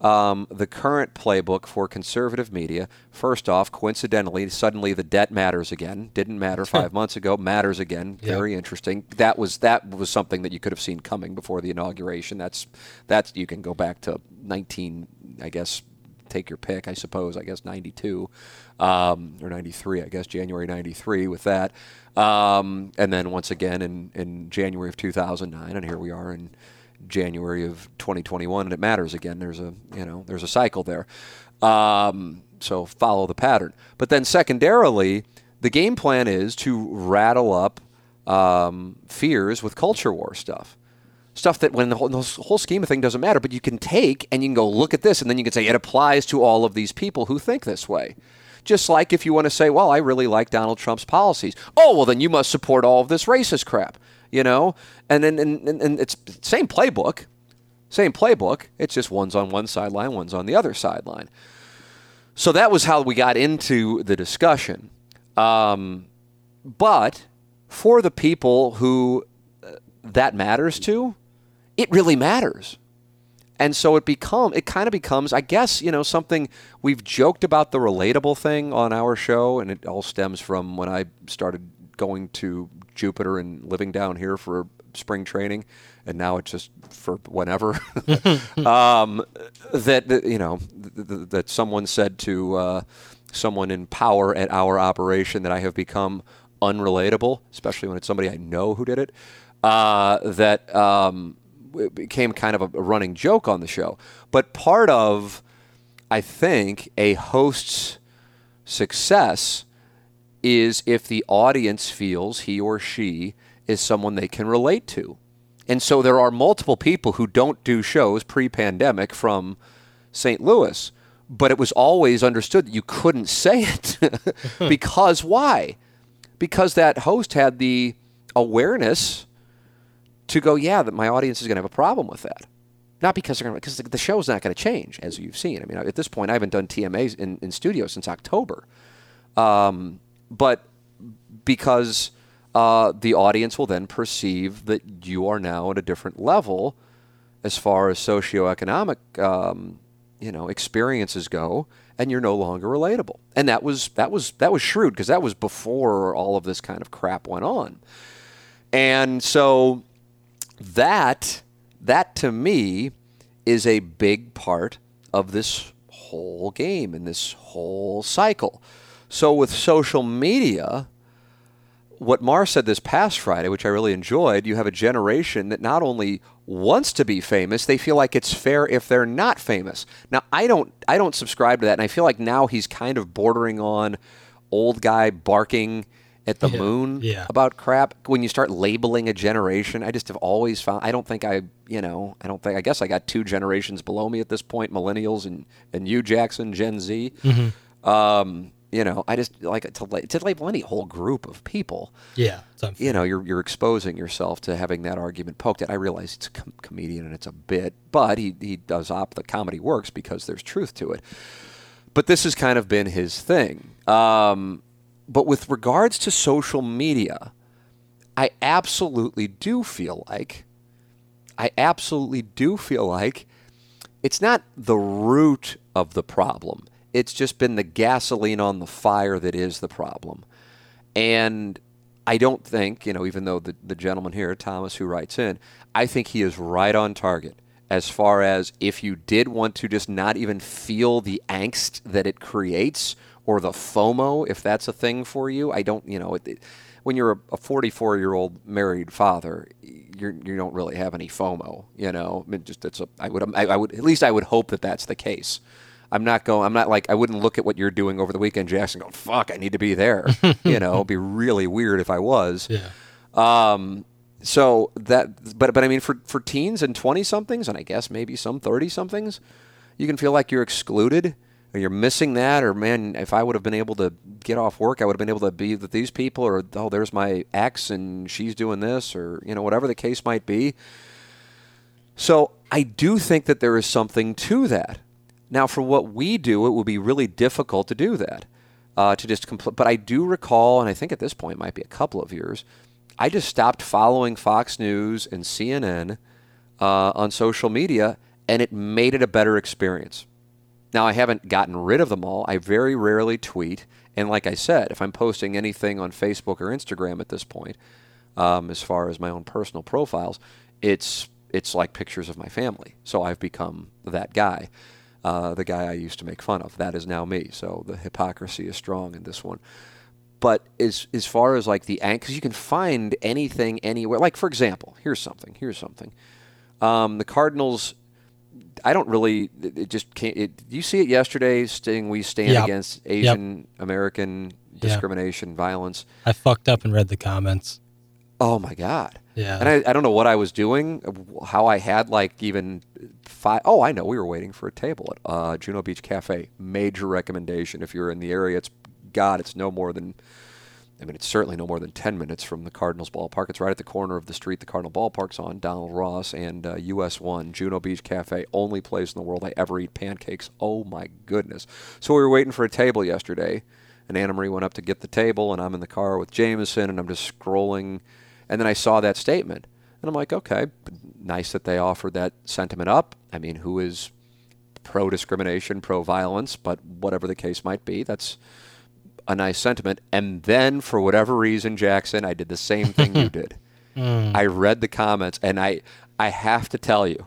um, the current playbook for conservative media, first off, coincidentally, suddenly the debt matters again. Didn't matter five months ago, matters again. Yeah. Very interesting. That was that was something that you could have seen coming before the inauguration. That's that's you can go back to 19, I guess, take your pick. I suppose. I guess 92 um, or 93. I guess January 93 with that, um, and then once again in in January of 2009, and here we are in January of 2021, and it matters again. There's a you know there's a cycle there. Um, so follow the pattern. But then secondarily, the game plan is to rattle up um, fears with culture war stuff. Stuff that when the whole, the whole scheme of thing doesn't matter, but you can take and you can go look at this, and then you can say it applies to all of these people who think this way. Just like if you want to say, well, I really like Donald Trump's policies. Oh, well, then you must support all of this racist crap, you know? And then and, and, and it's same playbook, same playbook. It's just one's on one sideline, one's on the other sideline. So that was how we got into the discussion. Um, but for the people who uh, that matters to, it really matters. And so it become it kind of becomes, I guess, you know, something we've joked about the relatable thing on our show, and it all stems from when I started going to Jupiter and living down here for spring training, and now it's just for whenever. um, that, that, you know th- that someone said to uh, someone in power at our operation that I have become unrelatable, especially when it's somebody I know who did it. Uh, that um, it became kind of a, a running joke on the show. But part of, I think, a host's success is if the audience feels he or she is someone they can relate to. And so there are multiple people who don't do shows pre pandemic from St. Louis, but it was always understood that you couldn't say it because why? Because that host had the awareness to go, yeah, that my audience is going to have a problem with that. Not because they're going to, because the show's not going to change, as you've seen. I mean, at this point, I haven't done TMAs in, in studio since October. Um, but because uh, the audience will then perceive that you are now at a different level as far as socioeconomic, um, you know, experiences go, and you're no longer relatable. And that was that was that was shrewd because that was before all of this kind of crap went on. And so that that to me is a big part of this whole game and this whole cycle. So with social media, what Maher said this past Friday, which I really enjoyed, you have a generation that not only wants to be famous, they feel like it's fair if they're not famous. Now, I don't I don't subscribe to that, and I feel like now he's kind of bordering on old guy barking at the Yeah, moon yeah. about crap. When you start labeling a generation, I just have always found I don't think I you know I don't think I guess I got two generations below me at this point, millennials and and you Jackson, Gen Z. Um, you know, I just like to, to label any whole group of people Yeah. you know, you're, you're exposing yourself to having that argument poked at. I realize it's a com- comedian and it's a bit, but he, he does op the comedy works because there's truth to it. But this has kind of been his thing. Um, but with regards to social media, I absolutely do feel like, I absolutely do feel like it's not the root of the problem. It's just been the gasoline on the fire that is the problem. And I don't think, you know, even though the, the gentleman here, Thomas, who writes in, I think he is right on target as far as if you did want to just not even feel the angst that it creates or the FOMO, if that's a thing for you. I don't, you know, it, it- when you're a 44 year old married father, you're, you don't really have any FOMO, you know. I mean, just it's a, I would, I, I would, at least I would hope that that's the case. I'm not going. I'm not like I wouldn't look at what you're doing over the weekend, Jackson. Go, fuck, I need to be there. you know, it'd be really weird if I was. Yeah. Um, so that, but but I mean, for for teens and twenty somethings, and I guess maybe some thirty somethings, you can feel like you're excluded you're missing that. Or man, if I would have been able to get off work, I would have been able to be with these people. Or oh, there's my ex and she's doing this, or you know, whatever the case might be. So I do think that there is something to that. Now, for what we do, it would be really difficult to do that. Uh, to just compl- but I do recall, and I think at this point might be a couple of years, I just stopped following Fox News and CNN uh, on social media, and it made it a better experience. Now, I haven't gotten rid of them all. I very rarely tweet. And like I said, if I'm posting anything on Facebook or Instagram at this point, um, as far as my own personal profiles, it's it's like pictures of my family. So I've become that guy, uh, the guy I used to make fun of. That is now me. So the hypocrisy is strong in this one. But as as far as like the because you can find anything anywhere. Like for example, here's something. Here's something. Um, the Cardinals. I don't really. It just can't. It, you see it yesterday. Sting, we stand Yep. against Asian American discrimination, violence. I fucked up and read the comments. Oh my God. Yeah. And I, I don't know what I was doing, how I had like even five oh I know, we were waiting for a table at uh, Juno Beach Cafe. Major recommendation if you're in the area. It's God, it's no more than, I mean, it's certainly no more than 10 minutes from the Cardinals ballpark. It's right at the corner of the street the Cardinal ballpark's on, Donald Ross and uh, US 1, Juno Beach Cafe, only place in the world I ever eat pancakes. Oh my goodness. So we were waiting for a table yesterday, and Anna Marie went up to get the table, and I'm in the car with Jameson, and I'm just scrolling, and then I saw that statement. And I'm like, okay, nice that they offered that sentiment up. I mean, who is pro discrimination, pro violence, but whatever the case might be, that's a nice sentiment. And then, for whatever reason, Jackson, I did the same thing you did. Mm. I read the comments, and I, I have to tell you,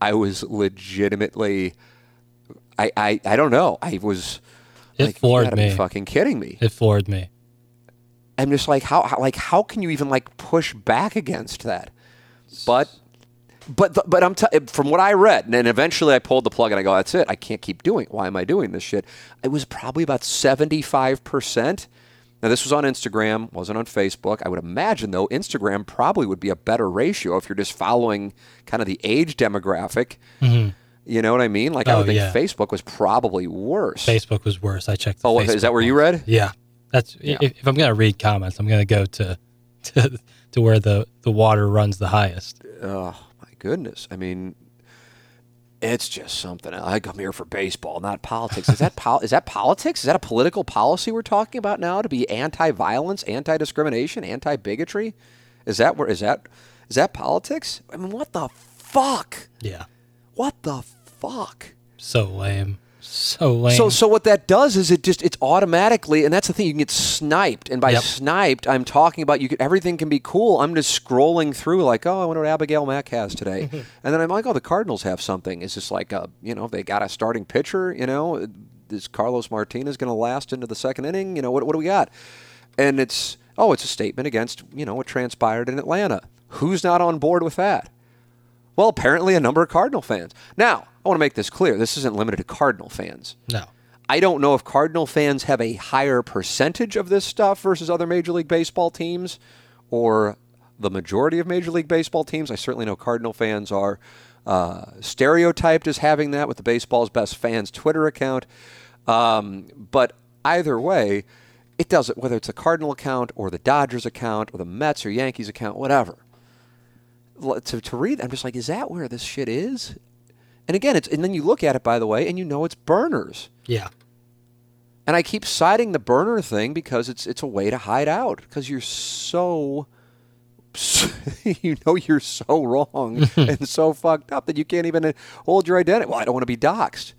I was legitimately, I, I, I don't know, I was. It like, floored you gotta me. Be fucking kidding me. It floored me. I'm just like, how, how, like, how can you even like push back against that? But, but, but I'm t- eh, from what I read, and then eventually I pulled the plug and I go, that's it. I can't keep doing. it. Why am I doing this shit? It was probably about 75 percent. Now this was on Instagram, wasn't on Facebook. I would imagine though, Instagram probably would be a better ratio if you're just following kind of the age demographic. Mm-hmm. You know what I mean? Like I Oh, would think yeah. Facebook was probably worse. Facebook was worse. I checked. The Oh, is that where you read? Yeah, that's Yeah. If, if I'm gonna read comments, I'm gonna go to to, to where the the water runs the highest. Oh goodness! I mean, it's just something. I come here for baseball, not politics. Is that pol- is that politics? Is that a political policy we're talking about now? To be anti-violence, anti-discrimination, anti-bigotry? Is that where is that is that politics? I mean, what the fuck? Yeah, What the fuck? so lame, so lame. So, so what that does is it just it's automatically, and that's the thing. You can get sniped, and by Yep. sniped, I'm talking about you. Can, everything can be cool. I'm just scrolling through, like, oh, I wonder what Abigail Mack has today, and then I'm like, oh, the Cardinals have something. It's just like, a you know, they got a starting pitcher. You know, is Carlos Martinez going to last into the second inning? You know, what what do we got? And it's oh, it's a statement against you know what transpired in Atlanta. Who's not on board with that? Well, apparently a number of Cardinal fans. Now, I want to make this clear. This isn't limited to Cardinal fans. no, I don't know if Cardinal fans have a higher percentage of this stuff versus other Major League Baseball teams or the majority of Major League Baseball teams. I certainly know Cardinal fans are uh, stereotyped as having that with the Baseball's Best Fans Twitter account. Um, but either way, it doesn't, whether it's a Cardinal account or the Dodgers account or the Mets or Yankees account, whatever. To, to read, I'm just like, is that where this shit is? And again, it's and then you look at it, by the way, and you know it's burners. yeah, And I keep citing the burner thing because it's it's a way to hide out because you're so you know you're so wrong and so fucked up that you can't even uh, hold your identity. Well, I don't want to be doxxed.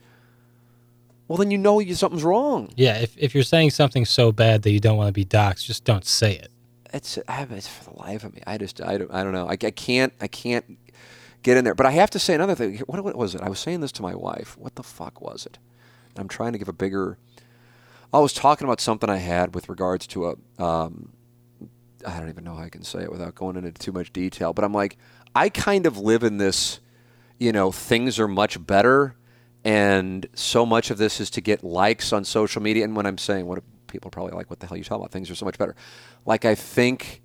Well, then you know you something's wrong. yeah. If if you're saying something so bad that you don't want to be doxxed, just don't say it. It's, it's for the life of me. I just I don't, I don't know. I, I can't I can't get in there. But I have to say another thing. What, what was it? I was saying this to my wife. What the fuck was it? I'm trying to give a bigger. I was talking about something I had with regards to a. Um, I don't even know how I can say it without going into too much detail. But I'm like, I kind of live in this. You know, things are much better, and so much of this is to get likes on social media. And when I'm saying what people are probably like, what the hell are you talking about? Things are so much better. Like I think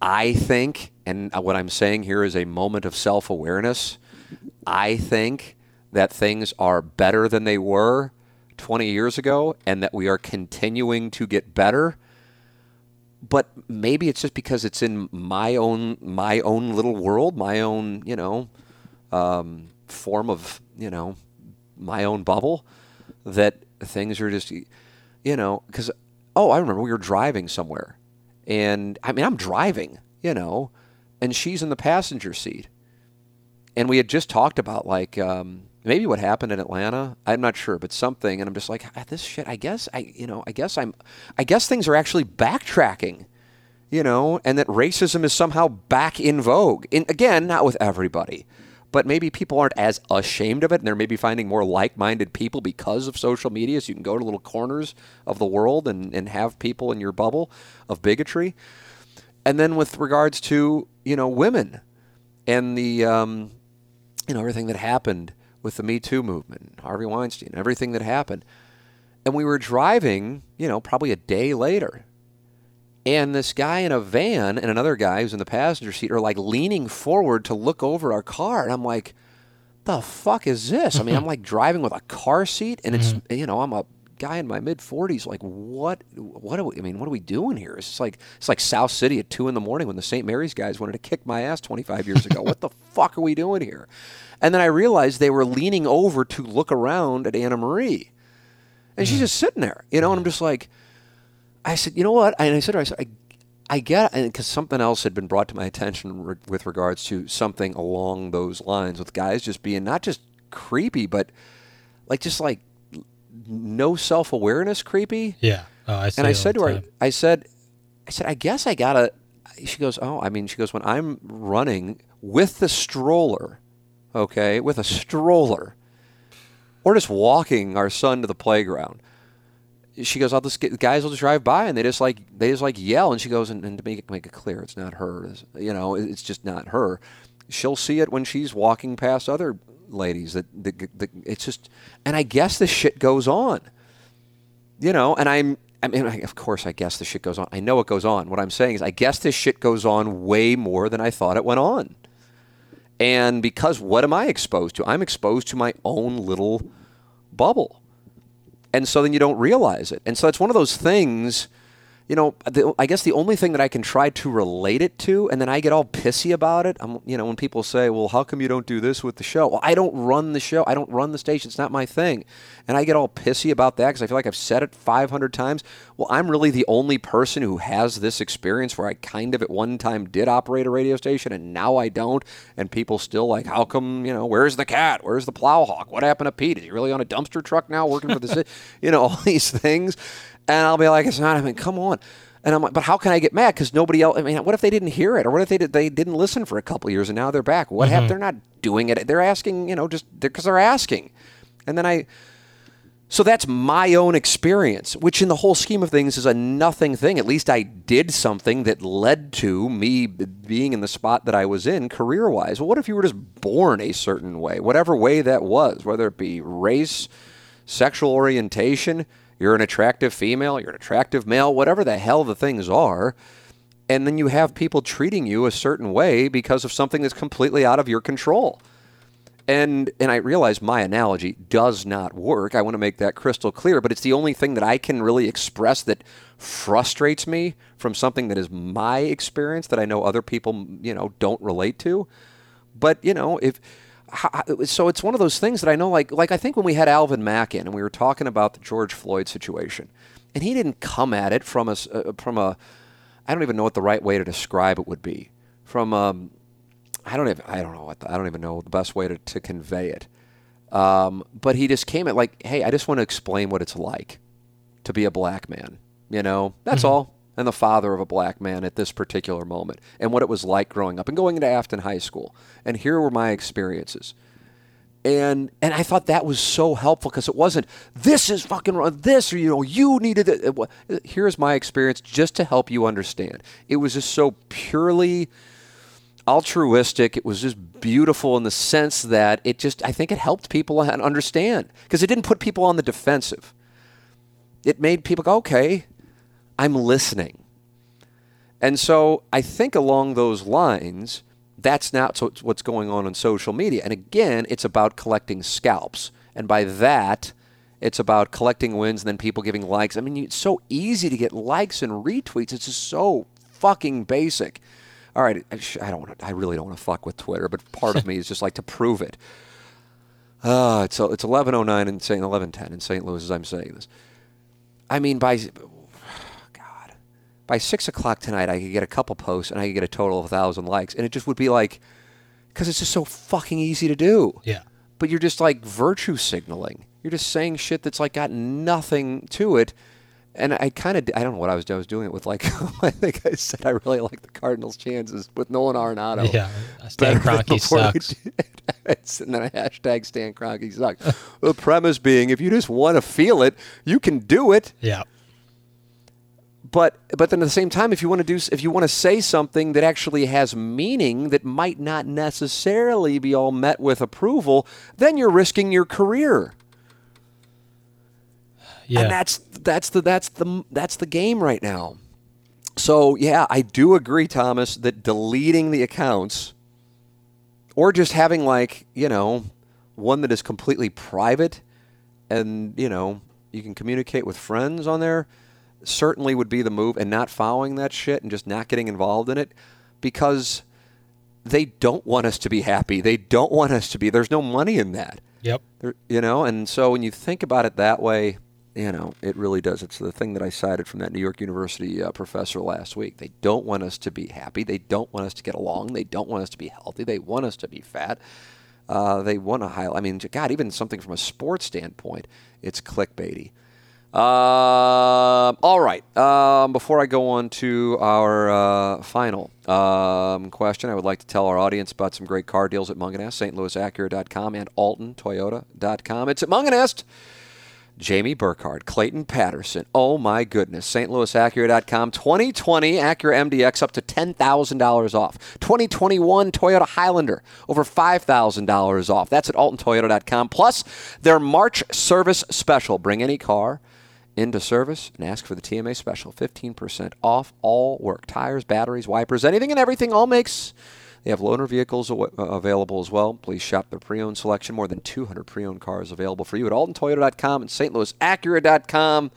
I think, and what I'm saying here is a moment of self awareness. I think that things are better than they were 20 years ago and that we are continuing to get better. But maybe it's just because it's in my own my own little world, my own, you know, um, form of, you know, my own bubble that things are just, you know, because, oh, I remember we were driving somewhere. And I mean, I'm driving, you know, and she's in the passenger seat. And we had just talked about like um, maybe what happened in Atlanta. I'm not sure, but something. And I'm just like, ah, this shit. I guess I, you know, I guess I'm, I guess things are actually backtracking, you know, and that racism is somehow back in vogue. In again, not with everybody, but maybe people aren't as ashamed of it, and they're maybe finding more like-minded people because of social media. So you can go to little corners of the world and, and have people in your bubble of bigotry. And then with regards to you know women and the um, you know, everything that happened with the Me Too movement, Harvey Weinstein, everything that happened. And we were driving, you know, probably a day later. And this guy in a van and another guy who's in the passenger seat are like leaning forward to look over our car. And I'm like, the fuck is this? I mean, I'm like driving with a car seat and it's, mm-hmm. you know, I'm a guy in my mid 40s. Like, what, what are we, I mean, what are we doing here? It's like, it's like South City at two in the morning when the St. Mary's guys wanted to kick my ass 25 years ago. what the fuck are we doing here? And then I realized they were leaning over to look around at Anna Marie. And she's mm. just sitting there, you know, and I'm just like, I said, you know what? And I said to her, I said, I, I get it, because something else had been brought to my attention re- with regards to something along those lines with guys just being not just creepy, but like just like no self awareness creepy. Yeah. Oh, I And I say it all said to her. I said, I said, I guess I gotta. She goes, oh, I mean, she goes, when I'm running with the stroller, okay, with a stroller, or just walking our son to the playground. She goes, I'll just get guys will just drive by and they just like they just like yell. And she goes, and, and to make it make it clear, it's not her. It's- you know, it's just not her. She'll see it when she's walking past other ladies. That, that it's just, and I guess this shit goes on you know, and I'm, I mean, of course, I guess this shit goes on. I know it goes on. What I'm saying is, I guess this shit goes on way more than I thought it went on. And because what am I exposed to? I'm exposed to my own little bubble. And so then you don't realize it. And so it's one of those things, you know, the, I guess the only thing that I can try to relate it to, and then I get all pissy about it, I'm, you know, when people say, well, how come you don't do this with the show? Well, I don't run the show. I don't run the station. It's not my thing. And I get all pissy about that because I feel like I've said it 500 times. Well, I'm really the only person who has this experience where I kind of at one time did operate a radio station and now I don't. And people still like, how come, you know, where's the cat? Where's the plowhawk? What happened to Pete? Is he really on a dumpster truck now working for the city? You know, all these things. And I'll be like, it's not, I mean, come on. And I'm like, but how can I get mad? Because nobody else. I mean, what if they didn't hear it, or what if they did, they didn't listen for a couple years and now they're back? What happened? Mm-hmm. They're not doing it. They're asking, you know, just because they're asking. And then I, so that's my own experience, which in the whole scheme of things is a nothing thing. At least I did something that led to me being in the spot that I was in career wise. Well, what if you were just born a certain way, whatever way that was, whether it be race, sexual orientation, you're an attractive female, you're an attractive male, whatever the hell the things are. And then you have people treating you a certain way because of something that's completely out of your control. And and I realize my analogy does not work. I want to make that crystal clear, but it's the only thing that I can really express that frustrates me from something that is my experience that I know other people, you know, don't relate to. But, you know, if ho- so it's one of those things that I know like like I think when we had Alvin Mack in and we were talking about the George Floyd situation. And he didn't come at it from a uh, from a I don't even know what the right way to describe it would be. From um, I don't even I don't know what the, I don't even know the best way to, to convey it. Um, but he just came at like, hey, I just want to explain what it's like to be a black man. You know, that's all. And the father of a black man at this particular moment, and what it was like growing up and going into Affton High School. And here were my experiences. And and I thought that was so helpful because it wasn't this is fucking wrong, this or you know you needed it. Here's my experience just to help you understand. It was just so purely altruistic. It was just beautiful in the sense that it just, I think it helped people understand because it didn't put people on the defensive. It made people go, okay, I'm listening. And so I think along those lines, that's not what's going on on social media. And again, it's about collecting scalps. And by that, it's about collecting wins and then people giving likes. I mean, it's so easy to get likes and retweets. It's just so fucking basic. All right, I don't want to. I really don't want to fuck with Twitter, but part of me is just like to prove it. Uh, it's it's eleven oh nine in St. eleven ten in St. Louis as I'm saying this. I mean, by by six o'clock tonight, I could get a couple posts and I could get a total of a thousand likes, and it just would be like, because it's just so fucking easy to do. Yeah. But you're just like virtue signaling. You're just saying shit that's like got nothing to it. And I kind of, I don't know what I was doing. I was doing it with like, I think I said I really like the Cardinals' chances with Nolan Arenado. Yeah. Stan Kroenke sucks. and then I hashtag Stan Kroenke sucks. the premise being, if you just want to feel it, you can do it. Yeah. But but then at the same time, if you want to do if you want to say something that actually has meaning that might not necessarily be all met with approval, then you're risking your career. Yeah. And that's that's the that's the that's the game right now. So yeah, I do agree, Thomas, that deleting the accounts or just having like you know one that is completely private and you know you can communicate with friends on there certainly would be the move and not following that shit and just not getting involved in it because they don't want us to be happy. They don't want us to be. There's no money in that. Yep. There, you know, and so when you think about it that way, you know, it really does. It's the thing that I cited from that New York University uh, professor last week. They don't want us to be happy. They don't want us to get along. They don't want us to be healthy. They want us to be fat. Uh, they want to highlight. I mean, God, even something from a sports standpoint, it's clickbaity. Uh, all right. Um, before I go on to our uh, final um, question, I would like to tell our audience about some great car deals at Mungenast, stlouisacura.com, and altontoyota.com. It's at Mungenast. Jamie Burkhardt, Clayton Patterson. Oh my goodness. stlouisacura.com. 2020 Acura MDX up to $10,000 off. 2021 Toyota Highlander over $5,000 off. That's at altontoyota.com. Plus their March service special. Bring any car into service and ask for the TMA special. 15% off all work. Tires, batteries, wipers, anything and everything. All makes they have loaner vehicles uh, available as well. Please shop their pre-owned selection. More than 200 pre-owned cars available for you at altontoyota.com and stlouisacura.com.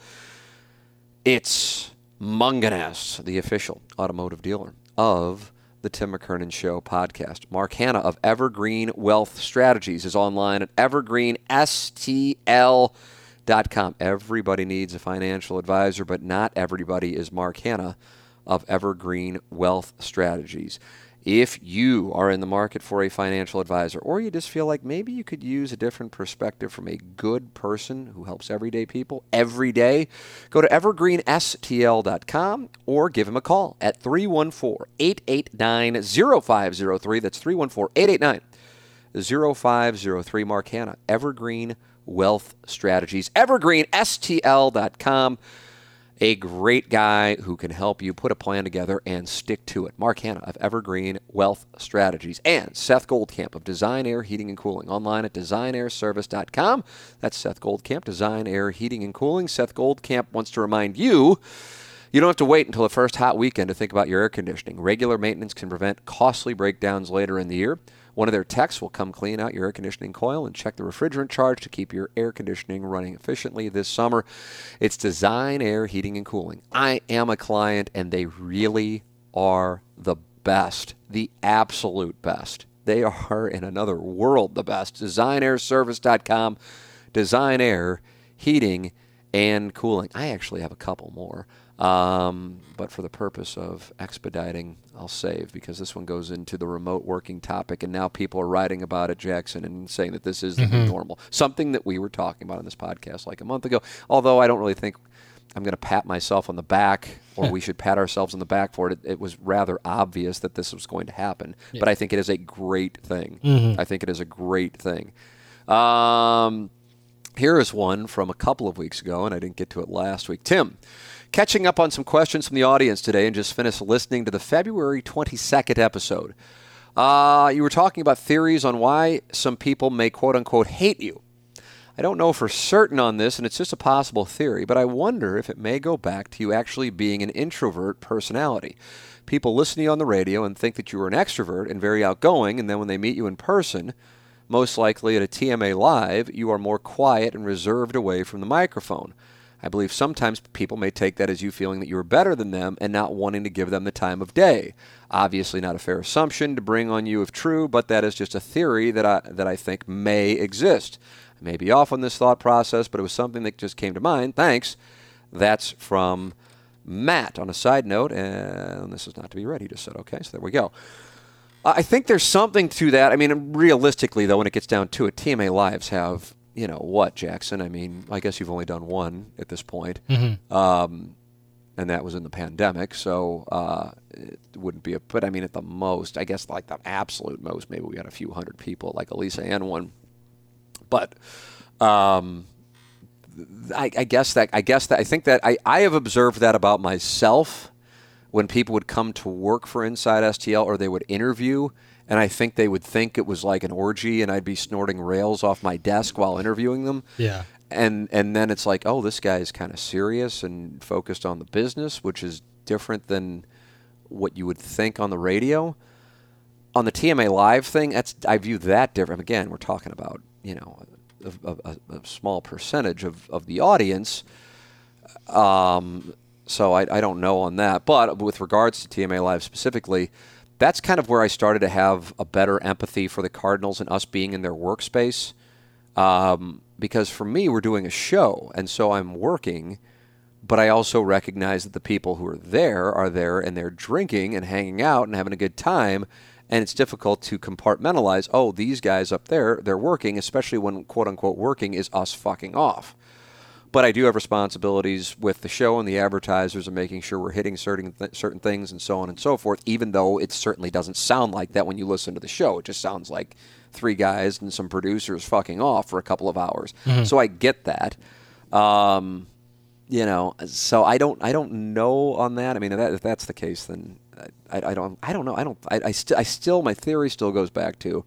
It's Mungenast, the official automotive dealer of the Tim McKernan Show podcast. Mark Hannah of Evergreen Wealth Strategies is online at evergreenstl.com. Everybody needs a financial advisor, but not everybody is Mark Hannah of Evergreen Wealth Strategies. If you are in the market for a financial advisor, or you just feel like maybe you could use a different perspective from a good person who helps everyday people every day, go to evergreenstl.com or give him a call at 314 889 0503. That's 314 889 0503. Mark Hannah, Evergreen Wealth Strategies. EvergreenSTL.com a great guy who can help you put a plan together and stick to it. Mark Hannah of Evergreen Wealth Strategies and Seth Goldcamp of Design Aire Heating and Cooling online at designairservice.com. That's Seth Goldcamp, Design Aire Heating and Cooling. Seth Goldcamp wants to remind you you don't have to wait until the first hot weekend to think about your air conditioning. Regular maintenance can prevent costly breakdowns later in the year. One of their techs will come clean out your air conditioning coil and check the refrigerant charge to keep your air conditioning running efficiently this summer. It's Design Aire Heating and Cooling. I am a client, and they really are the best, the absolute best. They are in another world the best. DesignAirService.com. Design Aire Heating and Cooling. I actually have a couple more. Um, but for the purpose of expediting, I'll save because this one goes into the remote working topic, and now people are writing about it, Jackson, and saying that this is the new normal. Something that we were talking about on this podcast like a month ago. Although I don't really think I'm going to pat myself on the back, or we should pat ourselves on the back for it. it. It was rather obvious that this was going to happen, but I think it is a great thing. I think it is a great thing. Um, here is one from a couple of weeks ago, and I didn't get to it last week. Tim, catching up on some questions from the audience today and just finished listening to the February 22nd episode. Uh, you were talking about theories on why some people may quote unquote hate you. I don't know for certain on this, and it's just a possible theory, but I wonder if it may go back to you actually being an introvert personality. People listen to you on the radio and think that you are an extrovert and very outgoing, and then when they meet you in person, most likely at a TMA Live, you are more quiet and reserved away from the microphone. I believe sometimes people may take that as you feeling that you are better than them and not wanting to give them the time of day. Obviously, not a fair assumption to bring on you if true, but that is just a theory that I, that I think may exist. I may be off on this thought process, but it was something that just came to mind. Thanks. That's from Matt. On a side note, and this is not to be read, he just said, okay, so there we go. I think there's something to that. I mean, realistically, though, when it gets down to it, TMA Lives have, you know, what, Jackson? I mean, I guess you've only done one at this point. Um, and that was in the pandemic, so uh, it wouldn't be a. But I mean, at the most, I guess, like the absolute most, maybe we had a few hundred people, like Elisa and one. But um, I, I guess that I guess that I think that I, I have observed that about myself when people would come to work for Inside STL or they would interview, and I think they would think it was like an orgy, and I'd be snorting rails off my desk while interviewing them. Yeah. And and then it's like, oh, this guy is kind of serious and focused on the business, which is different than what you would think on the radio. On the TMA Live thing, that's I view that different. Again, we're talking about you know a, a, a small percentage of, of the audience. Um, so I, I don't know on that. But with regards to TMA Live specifically, that's kind of where I started to have a better empathy for the Cardinals and us being in their workspace. Um, because for me, we're doing a show, and so I'm working, but I also recognize that the people who are there are there and they're drinking and hanging out and having a good time. And it's difficult to compartmentalize, oh, these guys up there, they're working, especially when quote unquote working is us fucking off. But I do have responsibilities with the show and the advertisers and making sure we're hitting certain th- certain things and so on and so forth. Even though it certainly doesn't sound like that when you listen to the show, it just sounds like three guys and some producers fucking off for a couple of hours. So I get that. Um, you know, so I don't I don't know on that. I mean, if, that, if that's the case, then I, I don't I don't know. I don't I I, st- I still my theory still goes back to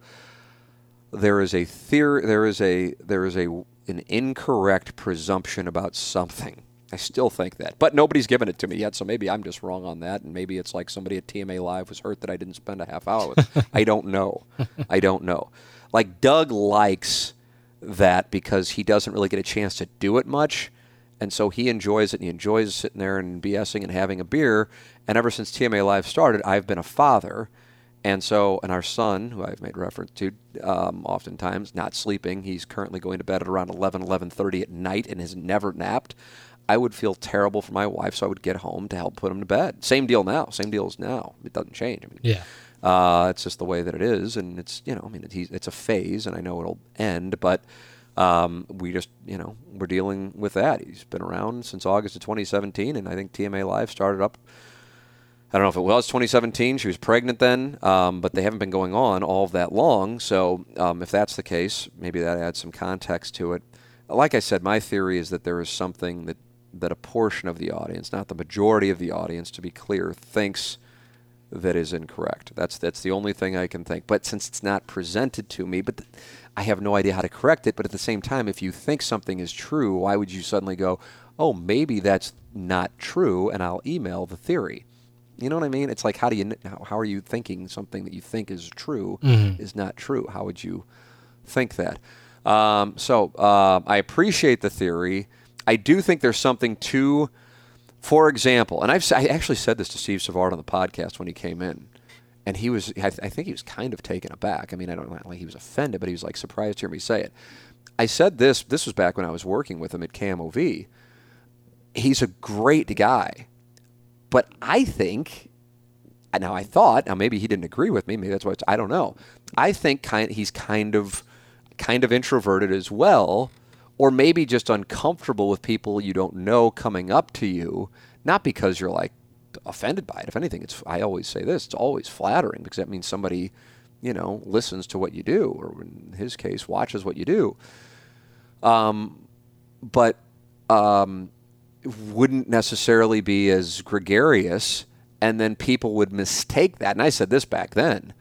there is a theory there is a there is a an incorrect presumption about something. I still think that, but nobody's given it to me yet, so maybe I'm just wrong on that, and maybe it's like somebody at TMA Live was hurt that I didn't spend a half hour with. I don't know. I don't know. Like Doug likes that because he doesn't really get a chance to do it much, and so he enjoys it. and He enjoys sitting there and BSing and having a beer. And ever since TMA Live started, I've been a father. And so, and our son, who I've made reference to um, oftentimes, not sleeping, he's currently going to bed at around 11, 11.30 at night and has never napped. I would feel terrible for my wife, so I would get home to help put him to bed. Same deal now. Same deal as now. It doesn't change. I mean, Yeah. uh, it's just the way that it is, and it's you know, I mean, it, he's, it's a phase, and I know it'll end, but um, we just you know we're dealing with that. He's been around since August of 2017, and I think TMA Live started up. I don't know if it was 2017. She was pregnant then, um, but they haven't been going on all that long. So um, if that's the case, maybe that adds some context to it. Like I said, my theory is that there is something that that a portion of the audience, not the majority of the audience, to be clear, thinks that is incorrect. That's that's the only thing I can think. But since it's not presented to me, but th- I have no idea how to correct it. But at the same time, if you think something is true, why would you suddenly go, "Oh, maybe that's not true," and I'll email the theory. You know what I mean? It's like how do you how, how are you thinking something that you think is true is not true? How would you think that? Um, so uh, I appreciate the theory. I do think there's something to for example, and I've I actually said this to Steve Savard on the podcast when he came in, and he was I, th- I think he was kind of taken aback. I mean, I don't know like he was offended, but he was like surprised to hear me say it. I said this. This was back when I was working with him at KMOV. He's a great guy, but I think. Now I thought now maybe he didn't agree with me. Maybe that's why I don't know. I think kind he's kind of kind of introverted as well or maybe just uncomfortable with people you don't know coming up to you, not because you're like offended by it. If anything, it's I always say this: it's always flattering because that means somebody, you know, listens to what you do, or in his case, watches what you do. Um, but um, wouldn't necessarily be as gregarious, and then people would mistake that. And I said this back then,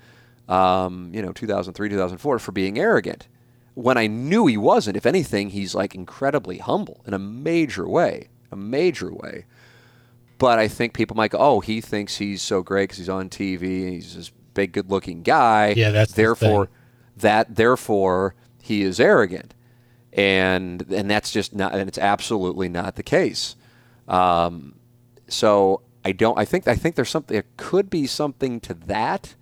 um, you know, 2003, 2004, for being arrogant when I knew he wasn't. If anything, he's like incredibly humble in a major way, a major way. But I think people might go, "Oh, he thinks he's so great because he's on TV and he's this big, good-looking guy." Yeah, that's the therefore thing. that therefore he is arrogant, and and that's just not, and it's absolutely not the case. Um, so I don't. I think I think there's something. There could be something to that.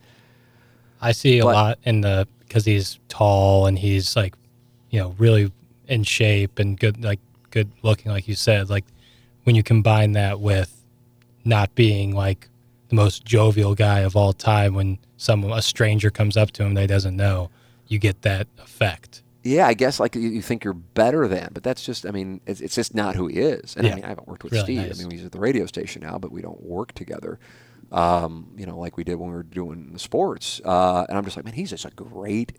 I see a But- lot in the because he's tall and he's like, you know, really in shape and good, like good looking, like you said. Like when you combine that with not being like the most jovial guy of all time, when some a stranger comes up to him that he doesn't know, you get that effect. Yeah, I guess like you, you think you're better than, but that's just, I mean, it's, it's just not who he is. And Yeah. I mean, I haven't worked with Really Steve. nice. I mean, he's at the radio station now, but we don't work together, um, you know, like we did when we were doing the sports. Uh, and I'm just like, man, he's just a great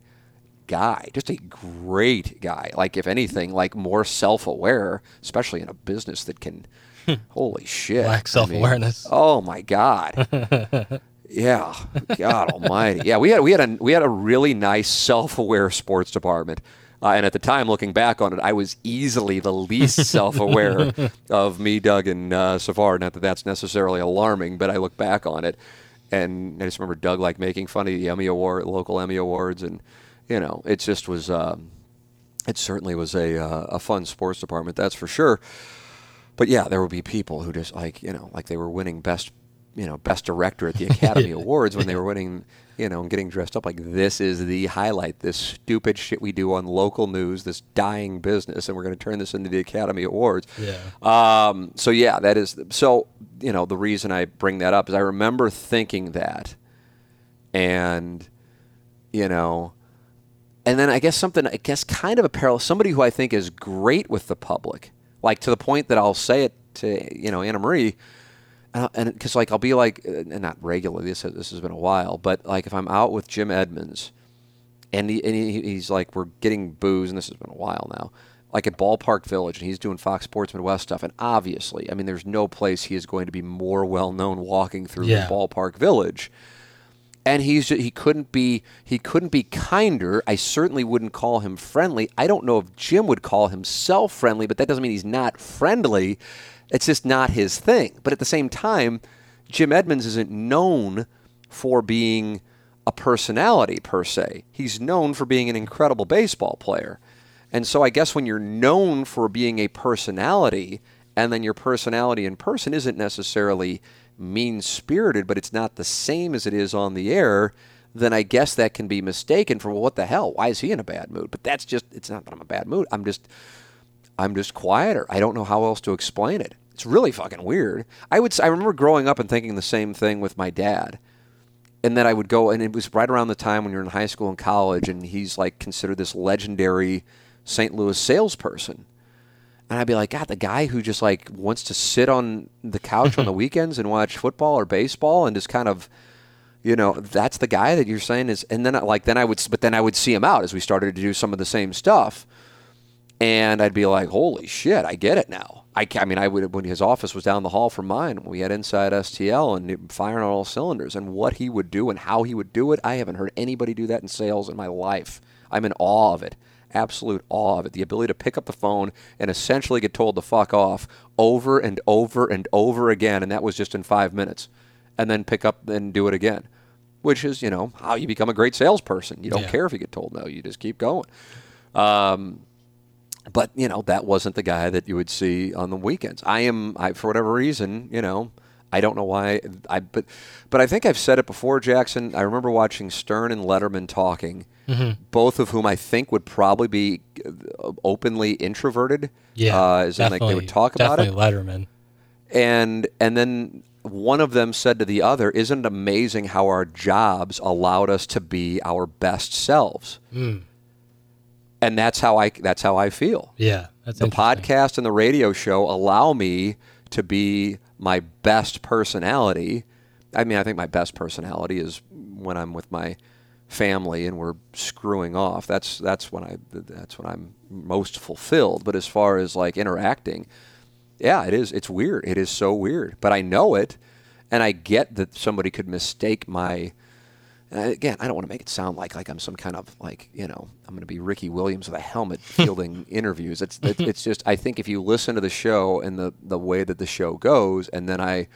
guy, just a great guy. Like if anything, like more self-aware, especially in a business that can. holy shit! Lack I mean, self-awareness. oh my god. Yeah, God Almighty. Yeah, we had we had a we had a really nice self-aware sports department, uh, and at the time, looking back on it, I was easily the least self-aware of me, Doug, and uh, Savard. Not that that's necessarily alarming, but I look back on it, and I just remember Doug like making fun of the Emmy award, local Emmy awards, and you know, it just was. Um, it certainly was a uh, a fun sports department, that's for sure. But yeah, there would be people who just like you know, like they were winning best you know best director at the Academy Awards when they were winning you know and getting dressed up like this is the highlight this stupid shit we do on local news this dying business and we're going to turn this into the Academy Awards. Yeah. Um, so yeah, that is so you know the reason I bring that up is I remember thinking that, and you know, and then I guess something I guess kind of a parallel somebody who I think is great with the public, like to the point that I'll say it to you know Anna Marie and because like I'll be like, uh, and not regularly. This this has been a while, but like if I'm out with Jim Edmonds, and, he, and he, he's like, we're getting booze, and this has been a while now, like at Ballpark Village, and he's doing Fox Sports Midwest stuff, and obviously, I mean, there's no place he is going to be more well known walking through Yeah. Ballpark Village. And he's he couldn't be he couldn't be kinder. I certainly wouldn't call him friendly. I don't know if Jim would call himself friendly, but that doesn't mean he's not friendly. It's just not his thing. But at the same time, Jim Edmonds isn't known for being a personality per se. He's known for being an incredible baseball player. And so I guess when you're known for being a personality and then your personality in person isn't necessarily mean spirited, but it's not the same as it is on the air, then I guess that can be mistaken for well, what the hell? Why is he in a bad mood? But that's just it's not that I'm in a bad mood. I'm just I'm just quieter. I don't know how else to explain it. It's really fucking weird. I would I remember growing up and thinking the same thing with my dad. And then I would go and it was right around the time when you're in high school and college and he's like considered this legendary St. Louis salesperson. And I'd be like, God, the guy who just like wants to sit on the couch on the weekends and watch football or baseball and just kind of, you know, that's the guy that you're saying is. And then I- like then I would, but then I would see him out as we started to do some of the same stuff, and I'd be like, holy shit, I get it now. I, I mean, I would when his office was down the hall from mine. We had inside STL and firing on all cylinders, and what he would do and how he would do it. I haven't heard anybody do that in sales in my life. I'm in awe of it, absolute awe of it. The ability to pick up the phone and essentially get told to fuck off over and over and over again, and that was just in five minutes, and then pick up and do it again, which is you know how you become a great salesperson. You don't Yeah. care if you get told no, you just keep going. Um, but you know that wasn't the guy that you would see on the weekends. I am, I for whatever reason, you know, I don't know why. I but but I think I've said it before, Jackson. I remember watching Stern and Letterman talking, both of whom I think would probably be uh, openly introverted. Yeah. uh, as in like they would talk about it, Letterman. and and then one of them said to the other, "Isn't it amazing how our jobs allowed us to be our best selves?" And that's how I that's how I feel Yeah. The podcast and the radio show allow me to be my best personality. I mean, I think my best personality is when I'm with my family and we're screwing off. That's that's when I that's when I'm most fulfilled. But as far as like interacting, yeah, it is. It's weird. It is so weird. But I know it, and I get that somebody could mistake my. And again, I don't want to make it sound like like I'm some kind of like you know I'm going to be Ricky Williams with a helmet fielding interviews. It's it, it's just I think if you listen to the show and the the way that the show goes, and then I,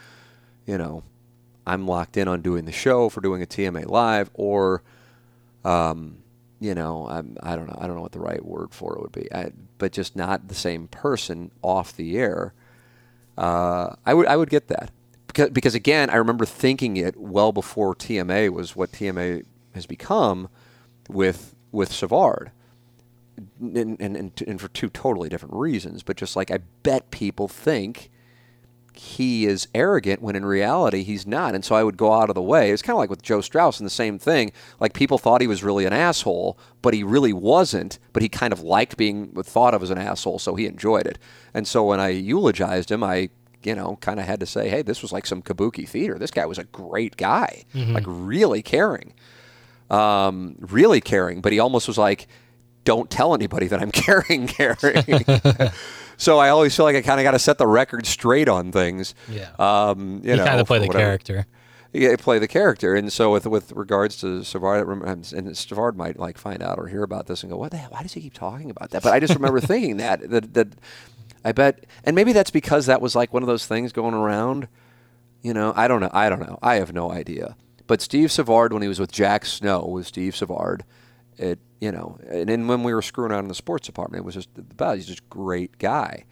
you know, I'm locked in on doing the show for doing a TMA live or, um, you know, I'm I don't know I don't know what the right word for it would be, I, but just not the same person off the air. Uh, I would I would get that because because again I remember thinking it well before TMA was what TMA has become with with Savard. And, and, and, and for two totally different reasons, but just like I bet people think he is arrogant when in reality he's not. And so I would go out of the way. It's kind of like with Joe Strauss and the same thing. Like people thought he was really an asshole, but he really wasn't. But he kind of liked being thought of as an asshole, so he enjoyed it. And so when I eulogized him, I you know kind of had to say, hey, this was like some kabuki theater. This guy was a great guy, like really caring. um, really caring, but he almost was like, "Don't tell anybody that I'm caring, caring." so I always feel like I kind of got to set the record straight on things. Yeah. Um, you, You know, kind of play the whatever. character. Yeah, play the character, and so with with regards to Savard, and Savard might like find out or hear about this and go, "What the hell? Why does he keep talking about that?" But I just remember thinking that that that I bet, and maybe that's because that was like one of those things going around. You know, I don't know. I don't know. I have no idea. But Steve Savard, when he was with Jack Snow, was Steve Savard, it you know, and then when we were screwing out in the sports department, it was just the best. He's just great guy.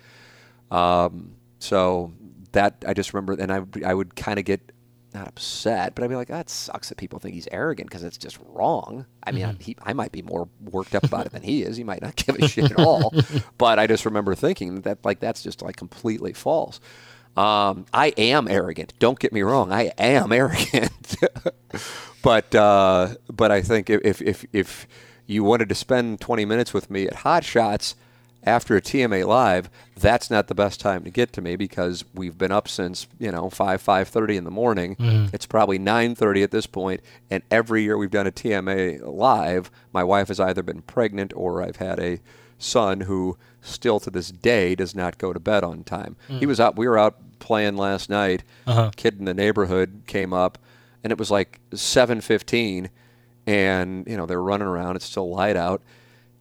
Um, so that I just remember, and I I would kind of get not upset, but I'd be like, that sucks that people think he's arrogant because it's just wrong. I mean, I, he, I might be more worked up about it than he is. He might not give a shit at all. But I just remember thinking that like that's just like completely false. Um, I am arrogant. Don't get me wrong. I am arrogant. but uh, but I think if if if you wanted to spend 20 minutes with me at Hot Shots after a TMA live, that's not the best time to get to me because we've been up since you know five five thirty in the morning. It's probably nine thirty at this point, and every year we've done a TMA live, my wife has either been pregnant or I've had a son who still to this day does not go to bed on time. He was out. We were out playing last night. Uh-huh. Kid in the neighborhood came up, and it was like seven fifteen, and you know they were running around. It's still light out,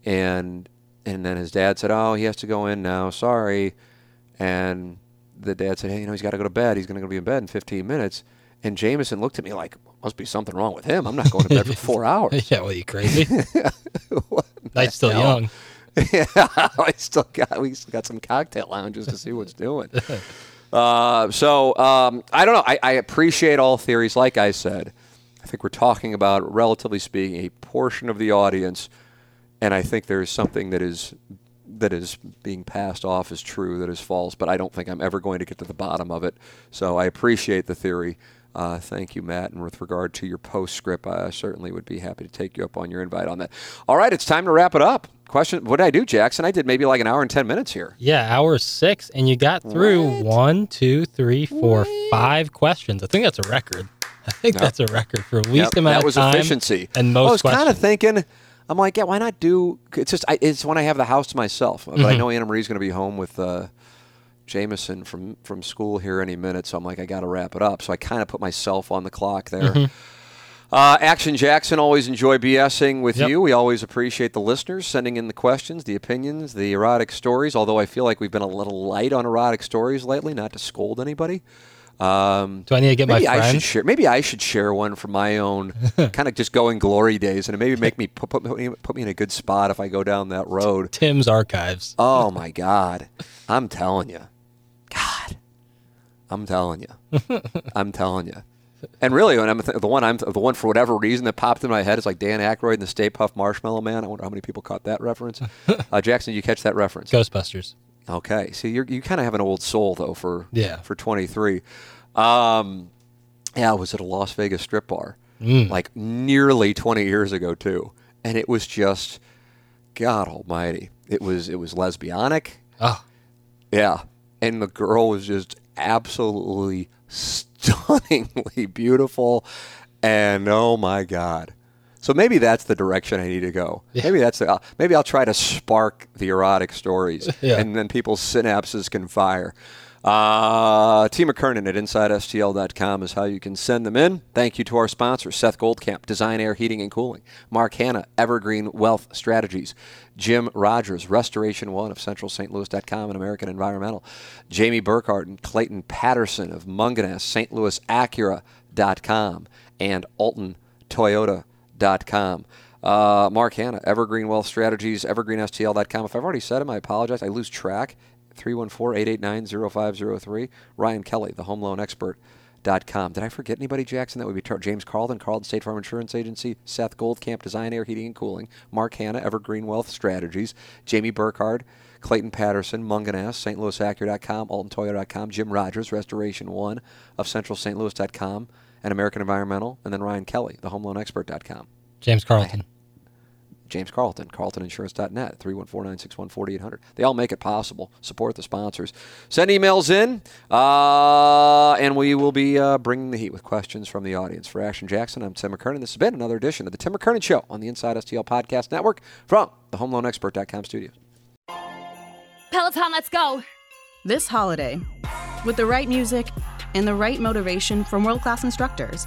and and then his dad said, "Oh, he has to go in now. Sorry." And the dad said, "Hey, you know, he's got to go to bed. He's going to go be in bed in 15 minutes." And Jameson looked at me like, "Must be something wrong with him. I'm not going to bed for four hours." yeah, well, you crazy? Night's still hell? young. yeah, I still got we still got some cocktail lounges to see what's doing. Uh, so um, I don't know. I, I appreciate all theories. Like I said, I think we're talking about, relatively speaking, a portion of the audience, and I think there is something that is that is being passed off as true that is false. But I don't think I'm ever going to get to the bottom of it. So I appreciate the theory. Uh, thank you, Matt. And with regard to your postscript, I certainly would be happy to take you up on your invite on that. All right, it's time to wrap it up. Question: What did I do, Jackson? I did maybe like an hour and ten minutes here. Yeah, hour six, and you got through What? one, two, three, four, five questions. I think that's a record. I think that's a record for least Yep, amount that was of efficiency. and most I was kind of thinking, I'm like, yeah, why not do? It's just, I, it's when I have the house to myself. But Mm-hmm. I know Anna Marie's going to be home with uh, Jameson from from school here any minute, so I'm like, I got to wrap it up. So I kind of put myself on the clock there. Mm-hmm. Uh, Action Jackson, always enjoy BSing with Yep. you. We always appreciate the listeners sending in the questions, the opinions, the erotic stories. Although I feel like we've been a little light on erotic stories lately, not to scold anybody. Um, Do I need to get my maybe I should friend? share. Maybe I should share one from my own kind of just going glory days, and it maybe make me put, put, me, put me in a good spot if I go down that road. Tim's archives. Oh my God, I'm telling you, God, I'm telling you, I'm telling you. And really, when I'm th- the one I'm the one for whatever reason that popped in my head is like Dan Aykroyd and the Stay Puft Marshmallow Man. I wonder how many people caught that reference. Uh, Jackson, did you catch that reference? Ghostbusters. Okay, see, you're, you kind of have an old soul though for Yeah. for 23. Um, yeah, I was at a Las Vegas strip bar Mm. like nearly 20 years ago too, and it was just God Almighty. It was it was lesbianic, Oh, yeah, and the girl was just absolutely stunningly beautiful, and oh my God. So maybe that's the direction I need to go. Maybe that's the, uh, maybe I'll try to spark the erotic stories, Yeah. and then people's synapses can fire. Uh, T. McKernan at InsideSTL.com is how you can send them in. Thank you to our sponsors, Seth Goldcamp, Design Aire Heating and Cooling, Mark Hannah, Evergreen Wealth Strategies, Jim Rogers, Restoration One of CentralSt. and American Environmental, Jamie Burkhardt and Clayton Patterson of Mungenast, St. Louis Acura.com, and Alton Toyota.com. Uh, Mark Hannah, Evergreen Wealth Strategies, EvergreenSTL.com. If I've already said them, I apologize. I lose track. 314-889-0503. Ryan Kelley, the home loan expert.com. Did I forget anybody, Jackson? That would be Tar- James Carlton, Carlton State Farm Insurance Agency, Seth Goldcamp, Design Aire Heating and Cooling, Mark Hannah, Evergreen Wealth Strategies, Jamie Burkhardt, Clayton Patterson, Mungenast, St. Louis Acura.com, AltonToyota.com, Jim Rogers, Restoration One of Central St. Louis.com, and American Environmental, and then Ryan Kelley, the home loan expert.com. James Carlton. James Carlton, carltoninsurance.net, 314-961-4800. They all make it possible. Support the sponsors. Send emails in, uh, and we will be uh, bringing the heat with questions from the audience. For Action Jackson, I'm Tim McKernan. This has been another edition of the Tim McKernan Show on the Inside STL Podcast Network from the HomeLoanExpert.com studios. Peloton, let's go! This holiday, with the right music and the right motivation from world-class instructors,